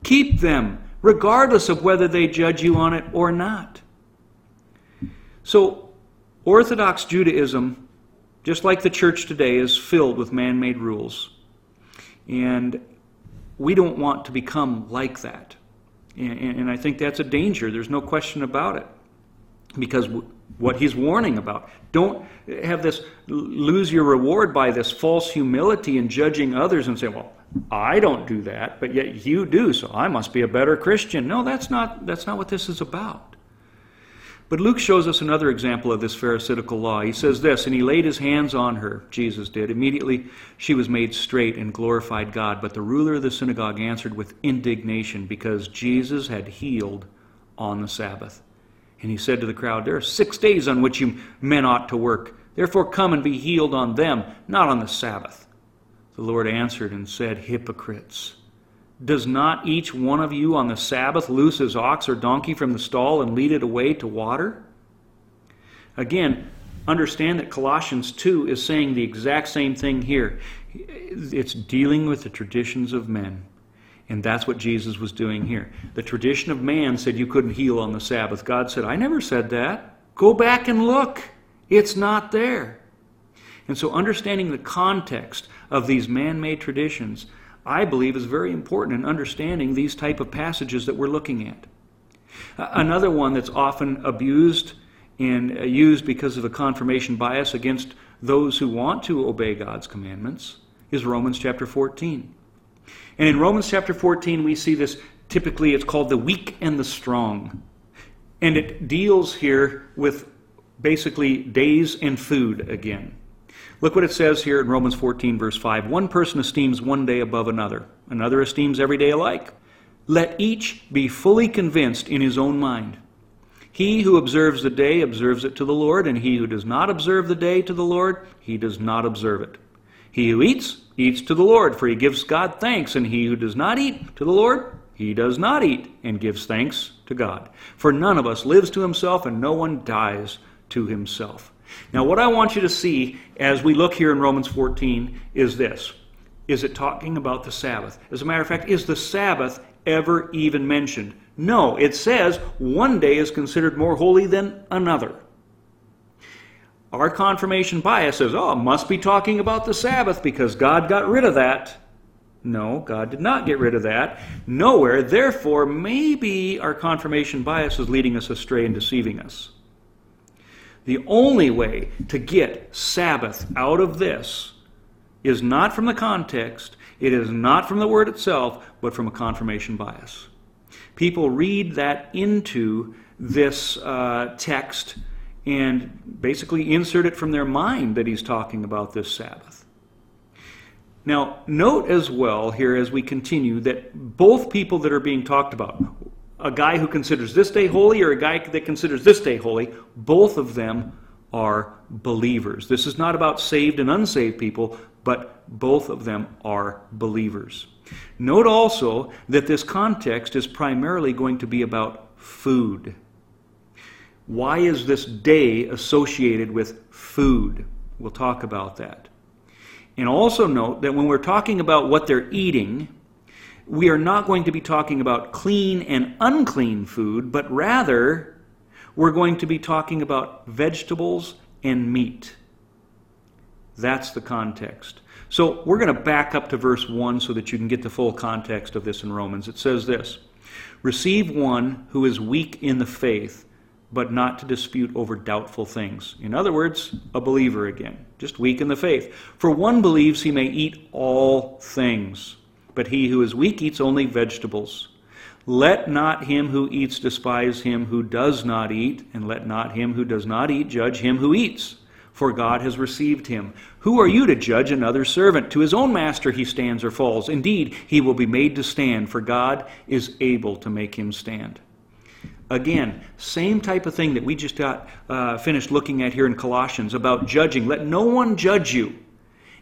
A: Keep them, regardless of whether they judge you on it or not. So, Orthodox Judaism, just like the church today, is filled with man made rules. And we don't want to become like that. And, and, I think that's a danger. There's no question about it. Because what he's warning about. Don't have this, lose your reward by this false humility and judging others and say, well, I don't do that, but yet you do, so I must be a better Christian. No, that's not, that's not what this is about. But Luke shows us another example of this Pharisaical law. He says this, and he laid his hands on her, Jesus did. Immediately she was made straight and glorified God. But the ruler of the synagogue answered with indignation because Jesus had healed on the Sabbath. And he said to the crowd, There are six days on which you men ought to work. Therefore come and be healed on them, not on the Sabbath. The Lord answered and said, Hypocrites! Does not each one of you on the Sabbath loose his ox or donkey from the stall and lead it away to water? Again, understand that Colossians 2 is saying the exact same thing here. It's dealing with the traditions of men. And that's what Jesus was doing here. The tradition of man said you couldn't heal on the Sabbath. God said, I never said that. Go back and look. It's not there. And so understanding the context of these man-made traditions, I believe is very important in understanding these type of passages that we're looking at. Another one that's often abused and uh, used because of a confirmation bias against those who want to obey God's commandments is Romans chapter 14. And in Romans chapter 14, we see this typically, it's called the weak and the strong. And it deals here with basically days and food again. Look what it says here in Romans 14, verse 5. One person esteems one day above another, another esteems every day alike. Let each be fully convinced in his own mind. He who observes the day observes it to the Lord, and he who does not observe the day to the Lord, he does not observe it. He who eats, eats to the Lord, for he gives God thanks, and he who does not eat to the Lord, he does not eat and gives thanks to God. For none of us lives to himself, and no one dies to himself. Now, what I want you to see as we look here in Romans 14 is this. Is it talking about the Sabbath? As a matter of fact, is the Sabbath ever even mentioned? No, it says one day is considered more holy than another. Our confirmation bias says, oh, it must be talking about the Sabbath because God got rid of that. No, God did not get rid of that. Nowhere. Therefore, maybe our confirmation bias is leading us astray and deceiving us. The only way to get Sabbath out of this is not from the context, it is not from the word itself, but from a confirmation bias. People read that into this uh, text and basically insert it from their mind that he's talking about this Sabbath. Now, note as well here as we continue that both people that are being talked about, a guy who considers this day holy or a guy that considers this day holy, both of them are believers. This is not about saved and unsaved people, but both of them are believers. Note also that this context is primarily going to be about food. Why is this day associated with food? We'll talk about that. And also note that when we're talking about what they're eating, we are not going to be talking about clean and unclean food, but rather we're going to be talking about vegetables and meat. That's the context. So we're going to back up to verse 1 so that you can get the full context of this in Romans. It says this Receive one who is weak in the faith, but not to dispute over doubtful things. In other words, a believer again, just weak in the faith. For one believes he may eat all things but he who is weak eats only vegetables. Let not him who eats despise him who does not eat, and let not him who does not eat judge him who eats, for God has received him. Who are you to judge another servant? To his own master he stands or falls. Indeed, he will be made to stand, for God is able to make him stand. Again, same type of thing that we just got uh, finished looking at here in Colossians about judging. Let no one judge you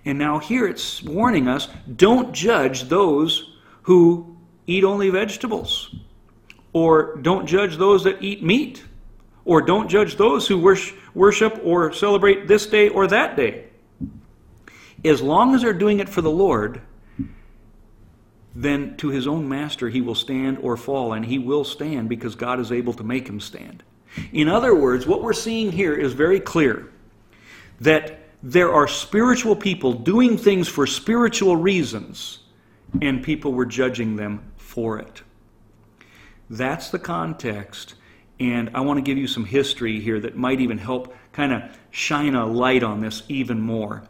A: and now here it's warning us don't judge those who eat only vegetables, or don't judge those that eat meat, or don't judge those who worship or celebrate this day or that day. As long as they're doing it for the Lord, then to his own master he will stand or fall, and he will stand because God is able to make him stand. In other words, what we're seeing here is very clear that there are spiritual people doing things for spiritual reasons, and people were judging them for it. That's the context, and I want to give you some history here that might even help kind of shine a light on this even more.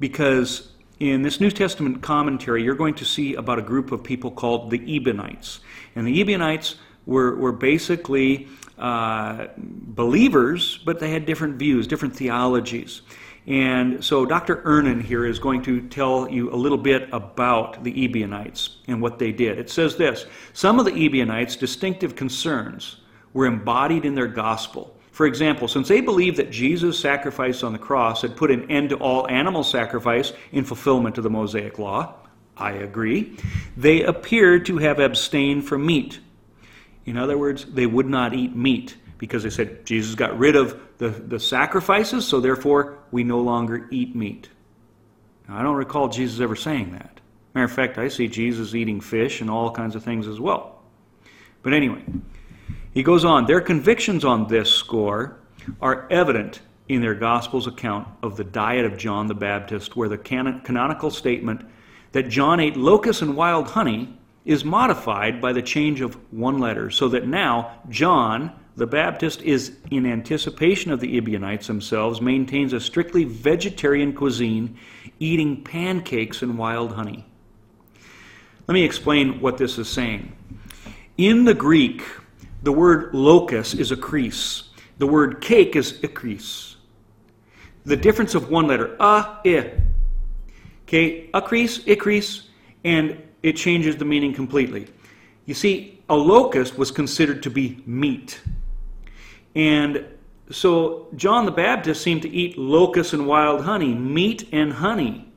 A: Because in this New Testament commentary, you're going to see about a group of people called the Ebionites. And the Ebionites were, were basically uh, believers, but they had different views, different theologies. And so Dr. Ehrman here is going to tell you a little bit about the Ebionites and what they did. It says this Some of the Ebionites' distinctive concerns were embodied in their gospel. For example, since they believed that Jesus' sacrifice on the cross had put an end to all animal sacrifice in fulfillment of the Mosaic law, I agree, they appeared to have abstained from meat. In other words, they would not eat meat because they said Jesus got rid of the, the sacrifices, so therefore we no longer eat meat. Now, I don't recall Jesus ever saying that. Matter of fact, I see Jesus eating fish and all kinds of things as well. But anyway, he goes on, their convictions on this score are evident in their Gospel's account of the diet of John the Baptist, where the canon- canonical statement that John ate locusts and wild honey is modified by the change of one letter, so that now John the Baptist is, in anticipation of the Ebionites themselves, maintains a strictly vegetarian cuisine, eating pancakes and wild honey. Let me explain what this is saying. In the Greek, the word locus is akris. The word cake is ikris. The difference of one letter, a, i. Okay, a akris, ikris, and it changes the meaning completely. You see, a locust was considered to be meat. And so John the Baptist seemed to eat locusts and wild honey, meat and honey.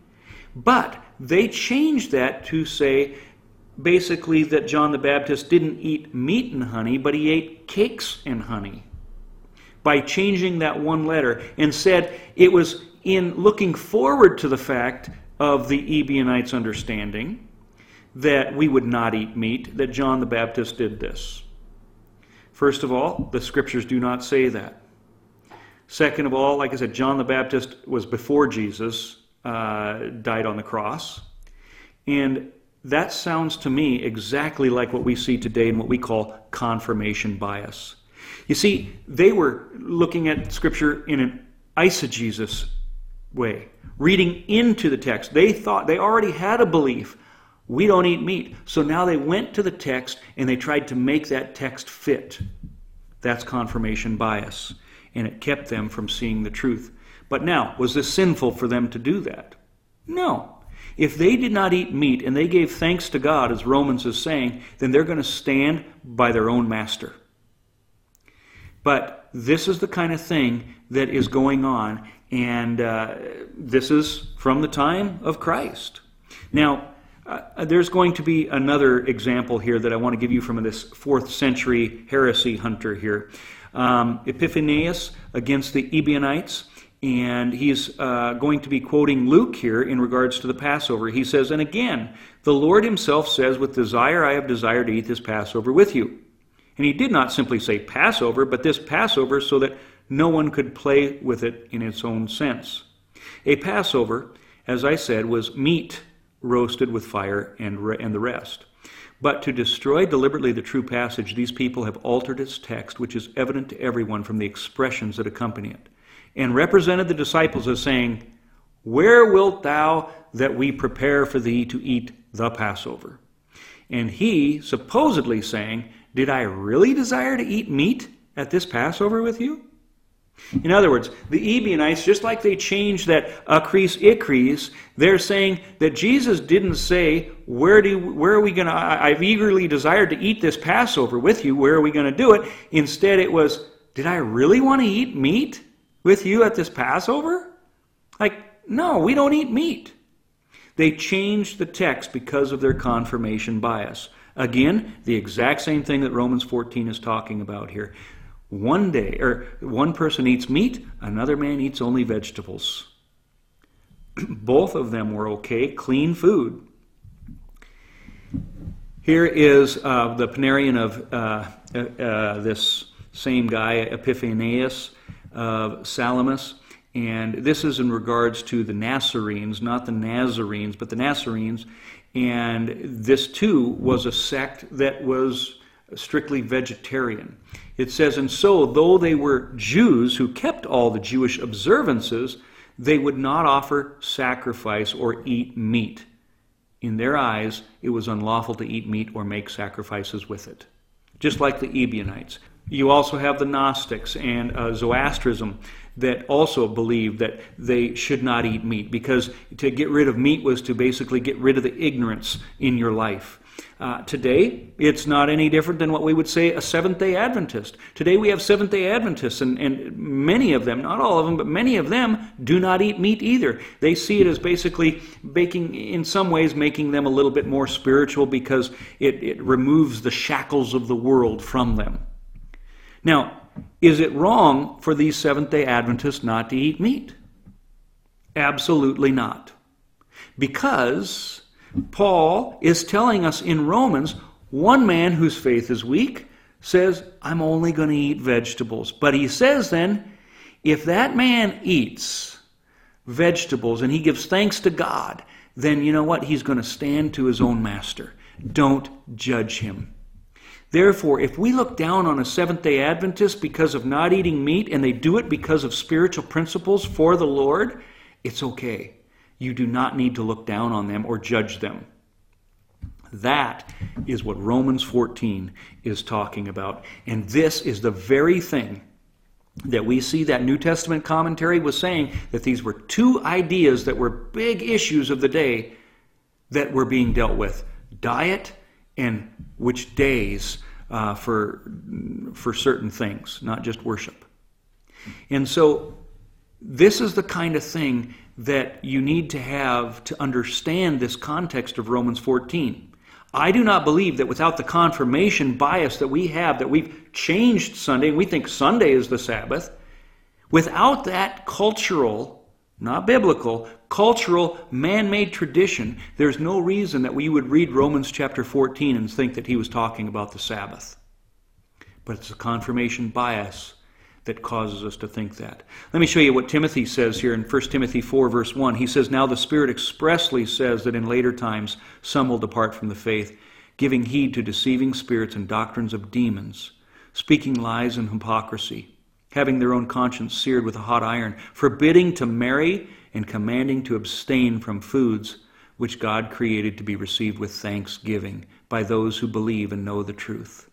A: But they changed that to say basically that John the Baptist didn't eat meat and honey, but he ate cakes and honey by changing that one letter and said it was in looking forward to the fact of the Ebionites' understanding that we would not eat meat that John the Baptist did this. First of all, the scriptures do not say that. Second of all, like I said, John the Baptist was before Jesus uh, died on the cross. And that sounds to me exactly like what we see today in what we call confirmation bias. You see, they were looking at Scripture in an eisegesis way, reading into the text. They thought they already had a belief. We don't eat meat. So now they went to the text and they tried to make that text fit. That's confirmation bias. And it kept them from seeing the truth. But now, was this sinful for them to do that? No. If they did not eat meat and they gave thanks to God, as Romans is saying, then they're going to stand by their own master. But this is the kind of thing that is going on, and uh, this is from the time of Christ. Now, uh, there's going to be another example here that I want to give you from this fourth century heresy hunter here. Um, Epiphanius against the Ebionites. And he's uh, going to be quoting Luke here in regards to the Passover. He says, And again, the Lord himself says, With desire I have desired to eat this Passover with you. And he did not simply say Passover, but this Passover so that no one could play with it in its own sense. A Passover, as I said, was meat roasted with fire and, re- and the rest. But to destroy deliberately the true passage, these people have altered its text, which is evident to everyone from the expressions that accompany it and represented the disciples as saying, Where wilt thou that we prepare for thee to eat the Passover? And he supposedly saying, Did I really desire to eat meat at this Passover with you? In other words, the Ebionites, just like they changed that akris ikris, they're saying that Jesus didn't say, where, do, where are we going to, I've eagerly desired to eat this Passover with you, where are we going to do it? Instead, it was, did I really want to eat meat? with you at this Passover? Like, no, we don't eat meat. They changed the text because of their confirmation bias. Again, the exact same thing that Romans 14 is talking about here. One day, or one person eats meat, another man eats only vegetables. Both of them were okay, clean food. Here is uh, the Panarion of uh, uh, uh, this same guy, Epiphanius of Salamis. And this is in regards to the Nazarenes, not the Nazarenes, but the Nazarenes. And this too was a sect that was strictly vegetarian. It says, And so, though they were Jews who kept all the Jewish observances, they would not offer sacrifice or eat meat. In their eyes, it was unlawful to eat meat or make sacrifices with it. Just like the Ebionites. You also have the Gnostics and uh, Zoroastrism that also believed that they should not eat meat because to get rid of meat was to basically get rid of the ignorance in your life. Uh, today, it's not any different than what we would say a Seventh day Adventist. Today, we have Seventh day Adventists, and, and many of them, not all of them, but many of them do not eat meat either. They see it as basically baking, in some ways, making them a little bit more spiritual because it, it removes the shackles of the world from them. Now, is it wrong for these Seventh day Adventists not to eat meat? Absolutely not. Because Paul is telling us in Romans one man whose faith is weak says, I'm only going to eat vegetables. But he says then, if that man eats vegetables and he gives thanks to God, then you know what? He's going to stand to his own master. Don't judge him. Therefore, if we look down on a Seventh day Adventist because of not eating meat and they do it because of spiritual principles for the Lord, it's okay. You do not need to look down on them or judge them. That is what Romans 14 is talking about. And this is the very thing that we see that New Testament commentary was saying that these were two ideas that were big issues of the day that were being dealt with diet and which days uh, for, for certain things, not just worship. And so, this is the kind of thing that you need to have to understand this context of Romans 14. I do not believe that without the confirmation bias that we have, that we've changed Sunday and we think Sunday is the Sabbath, without that cultural, not biblical, cultural, man made tradition, there's no reason that we would read Romans chapter 14 and think that he was talking about the Sabbath. But it's a confirmation bias that causes us to think that. Let me show you what Timothy says here in 1 Timothy 4, verse 1. He says, Now the Spirit expressly says that in later times some will depart from the faith, giving heed to deceiving spirits and doctrines of demons, speaking lies and hypocrisy, having their own conscience seared with a hot iron, forbidding to marry and commanding to abstain from foods which God created to be received with thanksgiving by those who believe and know the truth.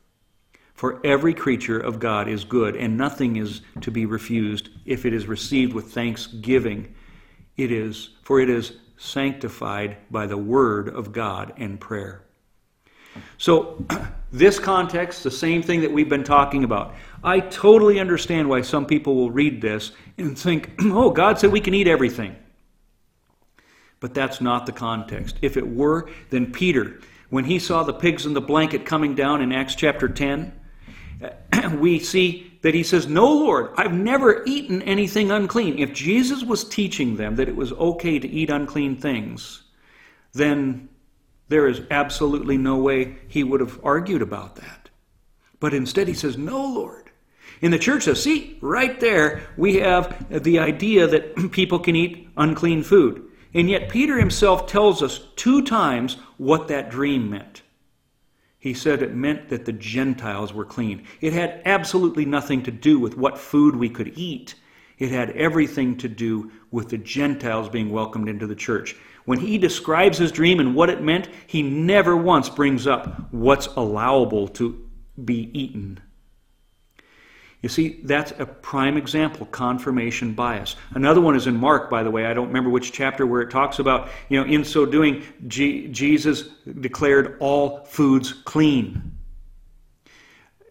A: For every creature of God is good, and nothing is to be refused if it is received with thanksgiving. It is, for it is sanctified by the word of God and prayer. So, this context, the same thing that we've been talking about. I totally understand why some people will read this and think, oh, God said we can eat everything. But that's not the context. If it were, then Peter, when he saw the pigs in the blanket coming down in Acts chapter 10, we see that he says, No, Lord, I've never eaten anything unclean. If Jesus was teaching them that it was okay to eat unclean things, then there is absolutely no way he would have argued about that. But instead, he says, No, Lord. In the church says, see, right there, we have the idea that people can eat unclean food. And yet, Peter himself tells us two times what that dream meant. He said it meant that the Gentiles were clean. It had absolutely nothing to do with what food we could eat. It had everything to do with the Gentiles being welcomed into the church. When he describes his dream and what it meant, he never once brings up what's allowable to be eaten. You see, that's a prime example, confirmation bias. Another one is in Mark, by the way. I don't remember which chapter where it talks about, you know, in so doing, G- Jesus declared all foods clean.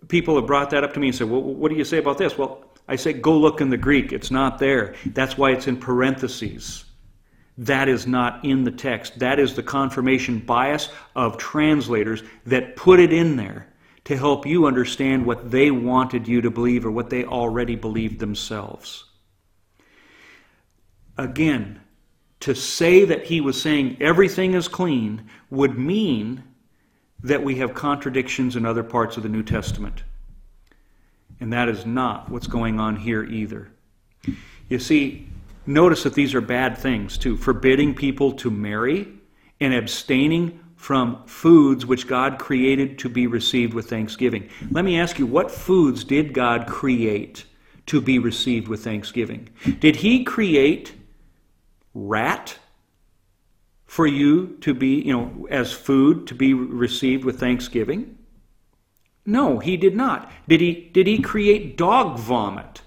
A: People have brought that up to me and said, well, what do you say about this? Well, I say, go look in the Greek. It's not there. That's why it's in parentheses. That is not in the text. That is the confirmation bias of translators that put it in there to help you understand what they wanted you to believe or what they already believed themselves. Again, to say that he was saying everything is clean would mean that we have contradictions in other parts of the New Testament. And that is not what's going on here either. You see, notice that these are bad things too forbidding people to marry and abstaining from foods which God created to be received with thanksgiving. Let me ask you, what foods did God create to be received with thanksgiving? Did He create rat for you to be, you know, as food to be received with thanksgiving? No, he did not. Did he did he create dog vomit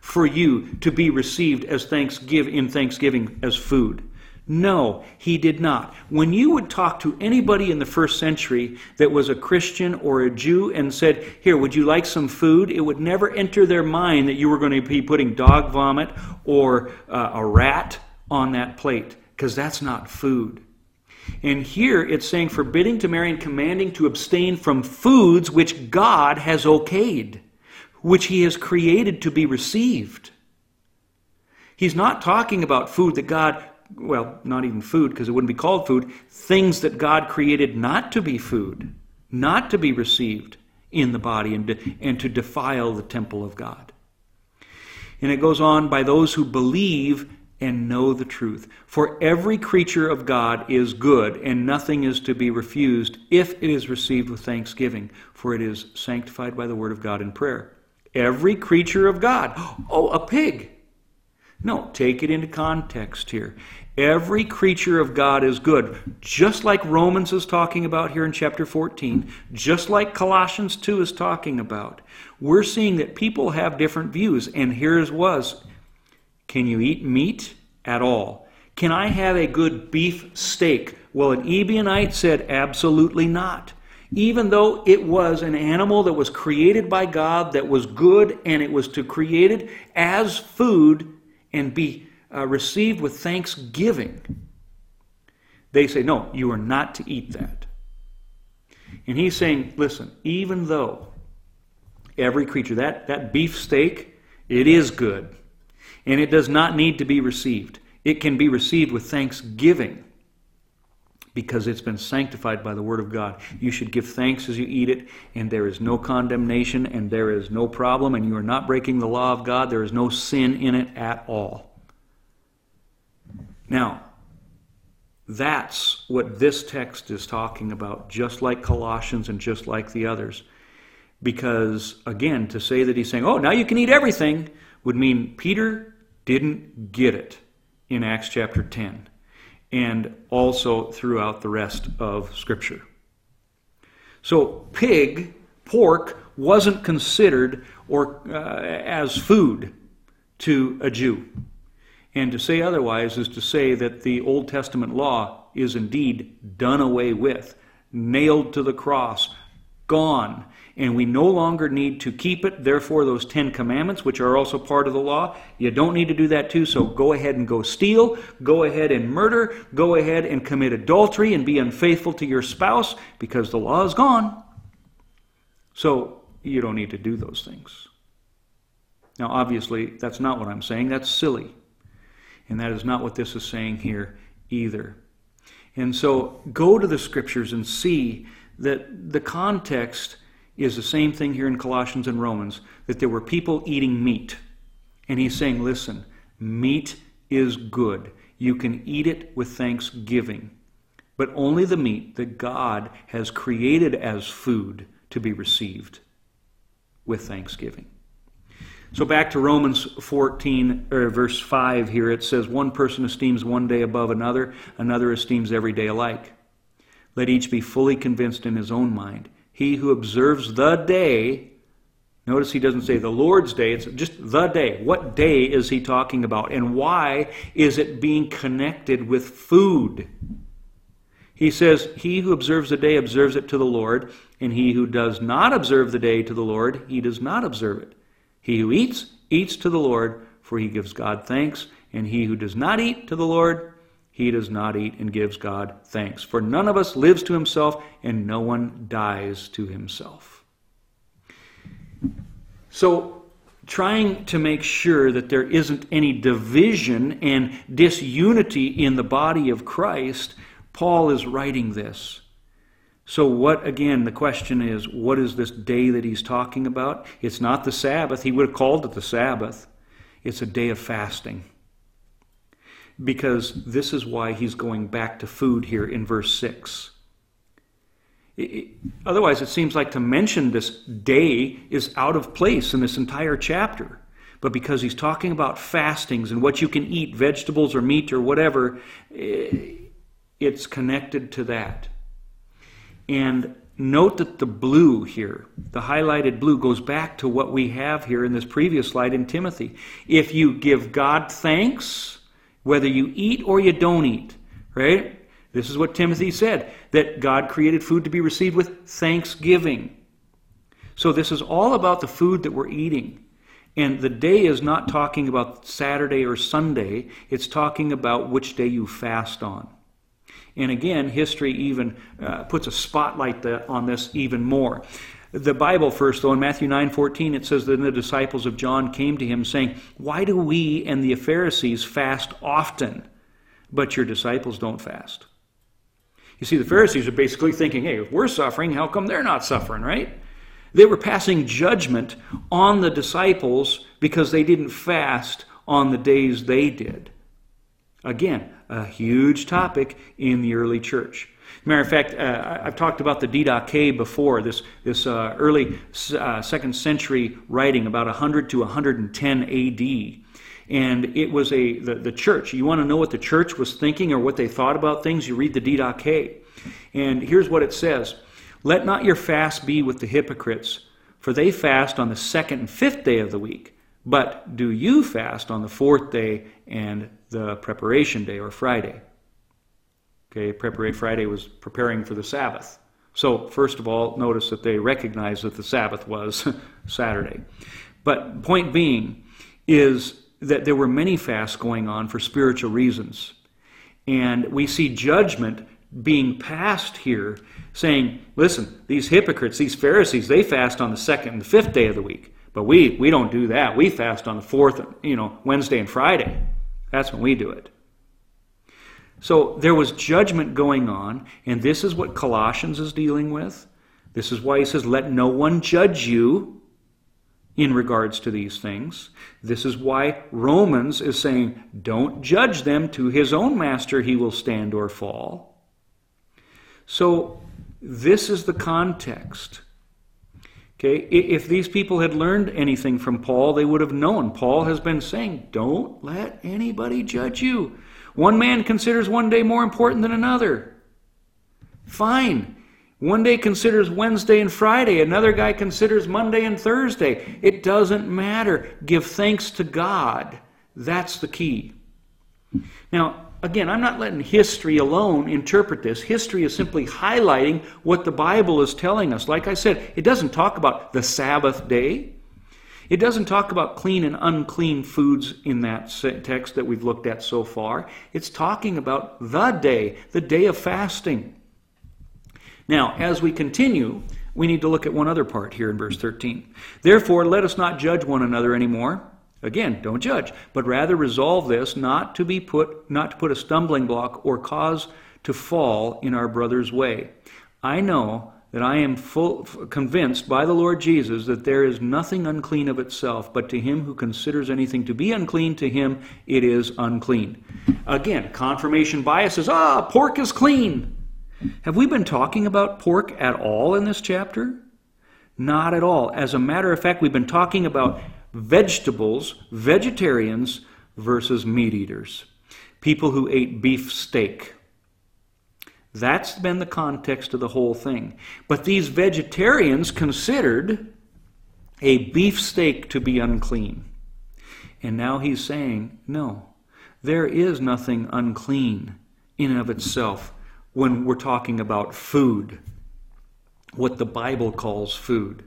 A: for you to be received as thanksgiving in thanksgiving as food? No, he did not. When you would talk to anybody in the first century that was a Christian or a Jew and said, Here, would you like some food? It would never enter their mind that you were going to be putting dog vomit or uh, a rat on that plate, because that's not food. And here it's saying forbidding to marry and commanding to abstain from foods which God has okayed, which he has created to be received. He's not talking about food that God well, not even food because it wouldn't be called food, things that God created not to be food, not to be received in the body and to, and to defile the temple of God. And it goes on by those who believe and know the truth. For every creature of God is good, and nothing is to be refused if it is received with thanksgiving, for it is sanctified by the word of God in prayer. Every creature of God. Oh, a pig. No, take it into context here. Every creature of God is good, just like Romans is talking about here in chapter 14, just like Colossians 2 is talking about. We're seeing that people have different views, and here's was Can you eat meat at all? Can I have a good beef steak? Well, an Ebionite said, Absolutely not. Even though it was an animal that was created by God, that was good, and it was to created as food and be uh, received with thanksgiving, they say, No, you are not to eat that. And he's saying, Listen, even though every creature, that, that beef steak, it is good, and it does not need to be received. It can be received with thanksgiving because it's been sanctified by the Word of God. You should give thanks as you eat it, and there is no condemnation, and there is no problem, and you are not breaking the law of God. There is no sin in it at all. Now, that's what this text is talking about, just like Colossians and just like the others. Because, again, to say that he's saying, oh, now you can eat everything, would mean Peter didn't get it in Acts chapter 10 and also throughout the rest of Scripture. So, pig, pork, wasn't considered or uh, as food to a Jew. And to say otherwise is to say that the Old Testament law is indeed done away with, nailed to the cross, gone. And we no longer need to keep it. Therefore, those Ten Commandments, which are also part of the law, you don't need to do that too. So go ahead and go steal, go ahead and murder, go ahead and commit adultery and be unfaithful to your spouse because the law is gone. So you don't need to do those things. Now, obviously, that's not what I'm saying. That's silly. And that is not what this is saying here either. And so go to the scriptures and see that the context is the same thing here in Colossians and Romans that there were people eating meat. And he's saying, listen, meat is good. You can eat it with thanksgiving, but only the meat that God has created as food to be received with thanksgiving. So back to Romans 14, or verse 5 here, it says, One person esteems one day above another, another esteems every day alike. Let each be fully convinced in his own mind. He who observes the day, notice he doesn't say the Lord's day, it's just the day. What day is he talking about? And why is it being connected with food? He says, He who observes the day observes it to the Lord, and he who does not observe the day to the Lord, he does not observe it. He who eats, eats to the Lord, for he gives God thanks, and he who does not eat to the Lord, he does not eat and gives God thanks. For none of us lives to himself, and no one dies to himself. So, trying to make sure that there isn't any division and disunity in the body of Christ, Paul is writing this So, what again, the question is, what is this day that he's talking about? It's not the Sabbath. He would have called it the Sabbath. It's a day of fasting. Because this is why he's going back to food here in verse 6. It, otherwise, it seems like to mention this day is out of place in this entire chapter. But because he's talking about fastings and what you can eat, vegetables or meat or whatever, it's connected to that. And note that the blue here, the highlighted blue, goes back to what we have here in this previous slide in Timothy. If you give God thanks, whether you eat or you don't eat, right? This is what Timothy said that God created food to be received with thanksgiving. So this is all about the food that we're eating. And the day is not talking about Saturday or Sunday, it's talking about which day you fast on. And again, history even uh, puts a spotlight on this even more. The Bible first, though, in Matthew 9 14, it says that the disciples of John came to him saying, Why do we and the Pharisees fast often, but your disciples don't fast? You see, the Pharisees are basically thinking, Hey, if we're suffering, how come they're not suffering, right? They were passing judgment on the disciples because they didn't fast on the days they did. Again, a huge topic in the early church. Matter of fact, uh, I've talked about the Didache before, this, this uh, early uh, second century writing, about 100 to 110 AD. And it was a the, the church. You want to know what the church was thinking or what they thought about things? You read the Didache. And here's what it says Let not your fast be with the hypocrites, for they fast on the second and fifth day of the week. But do you fast on the fourth day and the preparation day or Friday. Okay, preparation Friday was preparing for the Sabbath. So, first of all, notice that they recognized that the Sabbath was Saturday. But point being is that there were many fasts going on for spiritual reasons. And we see judgment being passed here saying, listen, these hypocrites, these Pharisees, they fast on the second and the fifth day of the week. But we, we don't do that. We fast on the fourth, you know, Wednesday and Friday. That's when we do it. So there was judgment going on, and this is what Colossians is dealing with. This is why he says, Let no one judge you in regards to these things. This is why Romans is saying, Don't judge them. To his own master he will stand or fall. So this is the context. Okay, if these people had learned anything from Paul, they would have known. Paul has been saying, don't let anybody judge you. One man considers one day more important than another. Fine. One day considers Wednesday and Friday, another guy considers Monday and Thursday. It doesn't matter. Give thanks to God. That's the key. Now, again, I'm not letting history alone interpret this. History is simply highlighting what the Bible is telling us. Like I said, it doesn't talk about the Sabbath day. It doesn't talk about clean and unclean foods in that text that we've looked at so far. It's talking about the day, the day of fasting. Now, as we continue, we need to look at one other part here in verse 13. Therefore, let us not judge one another anymore Again, don't judge, but rather resolve this not to be put not to put a stumbling block or cause to fall in our brother's way. I know that I am full, convinced by the Lord Jesus that there is nothing unclean of itself, but to him who considers anything to be unclean, to him it is unclean. Again, confirmation bias is ah, pork is clean. Have we been talking about pork at all in this chapter? Not at all. As a matter of fact, we've been talking about vegetables, vegetarians versus meat eaters, people who ate beef steak. That's been the context of the whole thing. But these vegetarians considered a beef steak to be unclean. And now he's saying, no, there is nothing unclean in and of itself when we're talking about food, what the Bible calls food.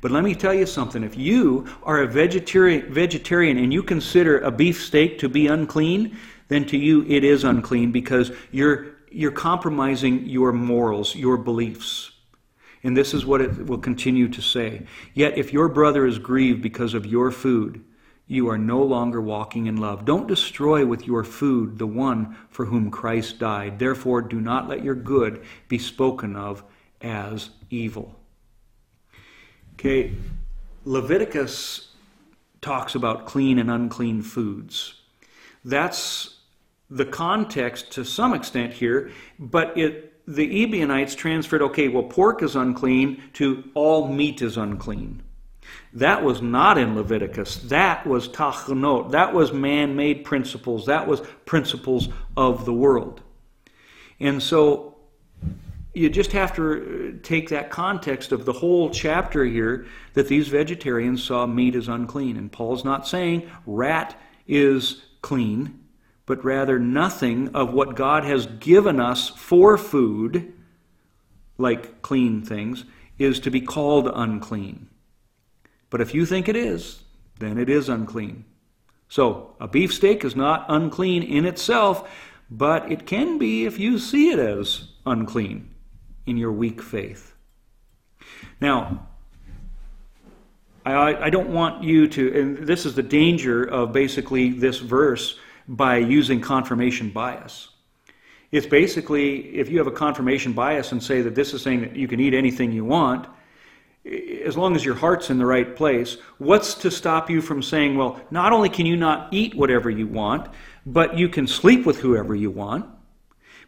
A: But let me tell you something. If you are a vegetarian, vegetarian and you consider a beef steak to be unclean, then to you it is unclean because you're, you're compromising your morals, your beliefs. And this is what it will continue to say. Yet if your brother is grieved because of your food, you are no longer walking in love. Don't destroy with your food the one for whom Christ died. Therefore, do not let your good be spoken of as evil. Okay, Leviticus talks about clean and unclean foods. That's the context to some extent here, but it the Ebionites transferred, okay, well, pork is unclean to all meat is unclean. That was not in Leviticus. That was takanot. That was man made principles. That was principles of the world. And so you just have to uh, take that context of the whole chapter here that these vegetarians saw meat as unclean. And Paul's not saying rat is clean, but rather nothing of what God has given us for food, like clean things, is to be called unclean. But if you think it is, then it is unclean. So, a beefsteak is not unclean in itself, but it can be if you see it as unclean in your weak faith. Now, I, I don't want you to, and this is the danger of basically this verse by using confirmation bias. It's basically if you have a confirmation bias and say that this is saying that you can eat anything you want, as long as your heart's in the right place, what's to stop you from saying, well, not only can you not eat whatever you want, but you can sleep with whoever you want?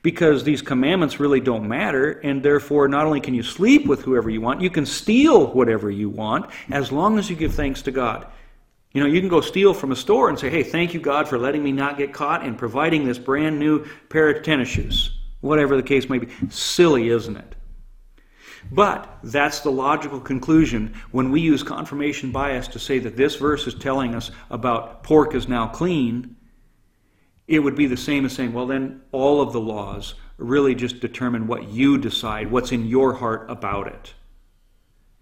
A: Because these commandments really don't matter, and therefore, not only can you sleep with whoever you want, you can steal whatever you want as long as you give thanks to God. You know, you can go steal from a store and say, hey, thank you, God, for letting me not get caught and providing this brand new pair of tennis shoes. Whatever the case may be. Silly, isn't it? But that's the logical conclusion when we use confirmation bias to say that this verse is telling us about pork is now clean. It would be the same as saying, well, then all of the laws really just determine what you decide, what's in your heart about it.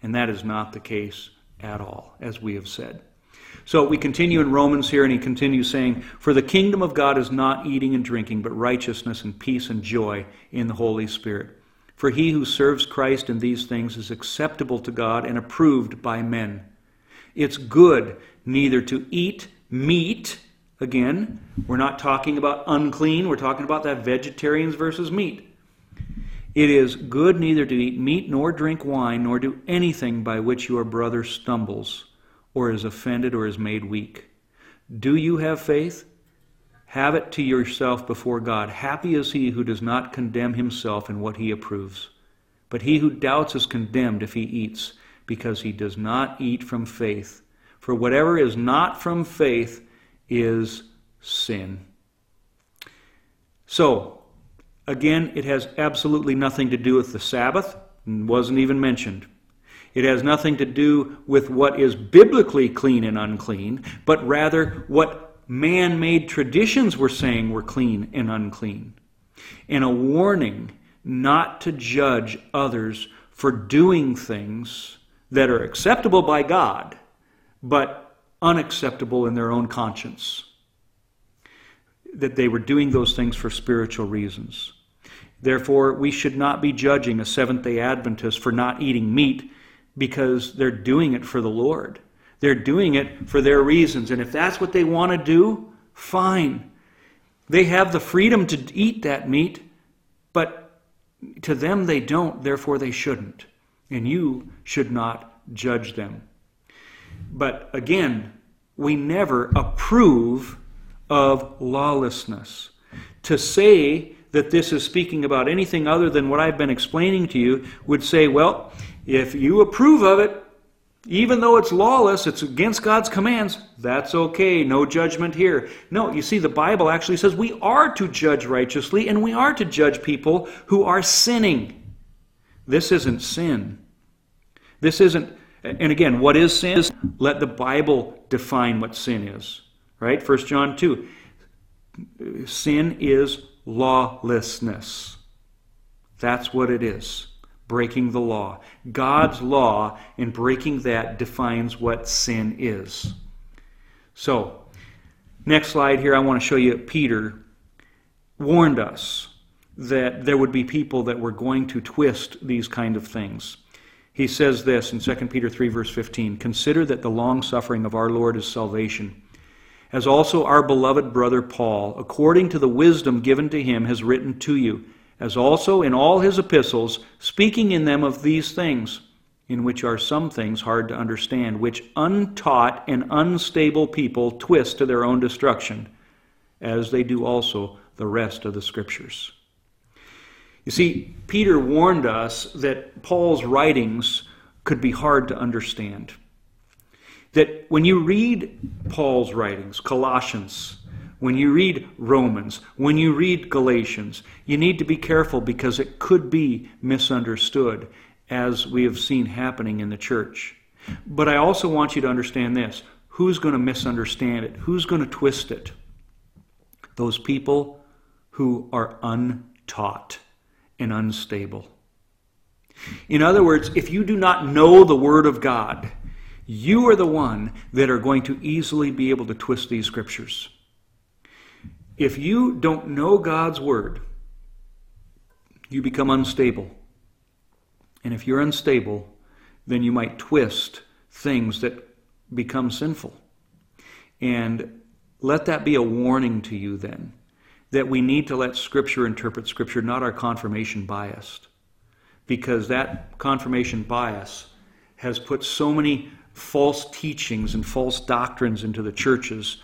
A: And that is not the case at all, as we have said. So we continue in Romans here, and he continues saying, For the kingdom of God is not eating and drinking, but righteousness and peace and joy in the Holy Spirit. For he who serves Christ in these things is acceptable to God and approved by men. It's good neither to eat meat, again, we're not talking about unclean, we're talking about that vegetarians versus meat. It is good neither to eat meat nor drink wine, nor do anything by which your brother stumbles or is offended or is made weak. Do you have faith? Have it to yourself before God. Happy is he who does not condemn himself in what he approves. But he who doubts is condemned if he eats, because he does not eat from faith. For whatever is not from faith is sin. So, again, it has absolutely nothing to do with the Sabbath, and wasn't even mentioned. It has nothing to do with what is biblically clean and unclean, but rather what man made traditions were saying were clean and unclean. And a warning not to judge others for doing things that are acceptable by God, but unacceptable in their own conscience. That they were doing those things for spiritual reasons. Therefore, we should not be judging a Seventh day Adventist for not eating meat because they're doing it for the Lord. They're doing it for their reasons. And if that's what they want to do, fine. They have the freedom to eat that meat, but to them they don't, therefore they shouldn't. And you should not judge them. But again, we never approve of lawlessness. To say that this is speaking about anything other than what I've been explaining to you would say, well, if you approve of it, even though it's lawless, it's against God's commands, that's okay. No judgment here. No, you see, the Bible actually says we are to judge righteously and we are to judge people who are sinning. This isn't sin. This isn't, and again, what is sin? Let the Bible define what sin is. Right? 1 John 2. Sin is lawlessness. That's what it is breaking the law. God's law and breaking that defines what sin is. So, next slide here, I want to show you Peter warned us that there would be people that were going to twist these kind of things. He says this in 2 Peter 3, verse 15 Consider that the long suffering of our Lord is salvation, as also our beloved brother Paul, according to the wisdom given to him, has written to you as also in all his epistles, speaking in them of these things, in which are some things hard to understand, which untaught and unstable people twist to their own destruction, as they do also the rest of the Scriptures. You see, Peter warned us that Paul's writings could be hard to understand. That when you read Paul's writings, Colossians, when you read Romans, when you read Galatians, you need to be careful because it could be misunderstood, as we have seen happening in the church. But I also want you to understand this who's going to misunderstand it? Who's going to twist it? Those people who are untaught and unstable. In other words, if you do not know the Word of God, you are the one that are going to easily be able to twist these scriptures. If you don't know God's Word, you become unstable. And if you're unstable, then you might twist things that become sinful. And let that be a warning to you then that we need to let Scripture interpret Scripture, not our confirmation bias. Because that confirmation bias has put so many false teachings and false doctrines into the churches,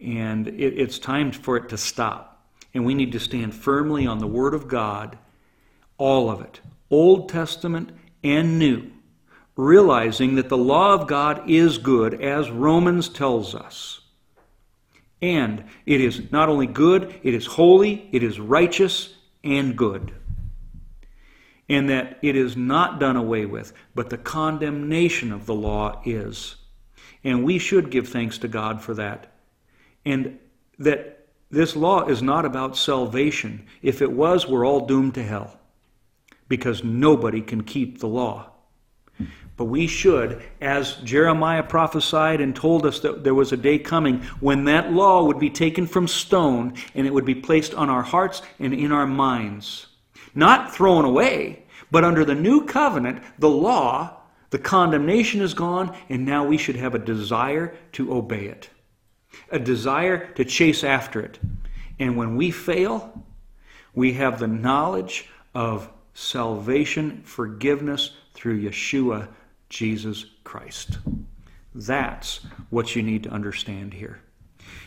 A: and it, it's time for it to stop. And we need to stand firmly on the Word of God, all of it, Old Testament and New, realizing that the law of God is good, as Romans tells us. And it is not only good, it is holy, it is righteous, and good. And that it is not done away with, but the condemnation of the law is. And we should give thanks to God for that. And that this law is not about salvation. If it was, we're all doomed to hell because nobody can keep the law. But we should, as Jeremiah prophesied and told us that there was a day coming when that law would be taken from stone and it would be placed on our hearts and in our minds. Not thrown away, but under the new covenant, the law, the condemnation is gone, and now we should have a desire to obey it, a desire to chase after it. And when we fail, we have the knowledge of salvation, forgiveness through Yeshua Jesus Christ. That's what you need to understand here.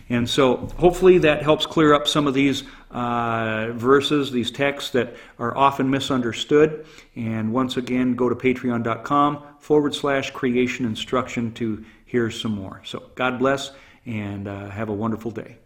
A: And so, hopefully, that helps clear up some of these uh, verses, these texts that are often misunderstood. And once again, go to patreon.com forward slash creation instruction to hear some more. So, God bless and uh, have a wonderful day.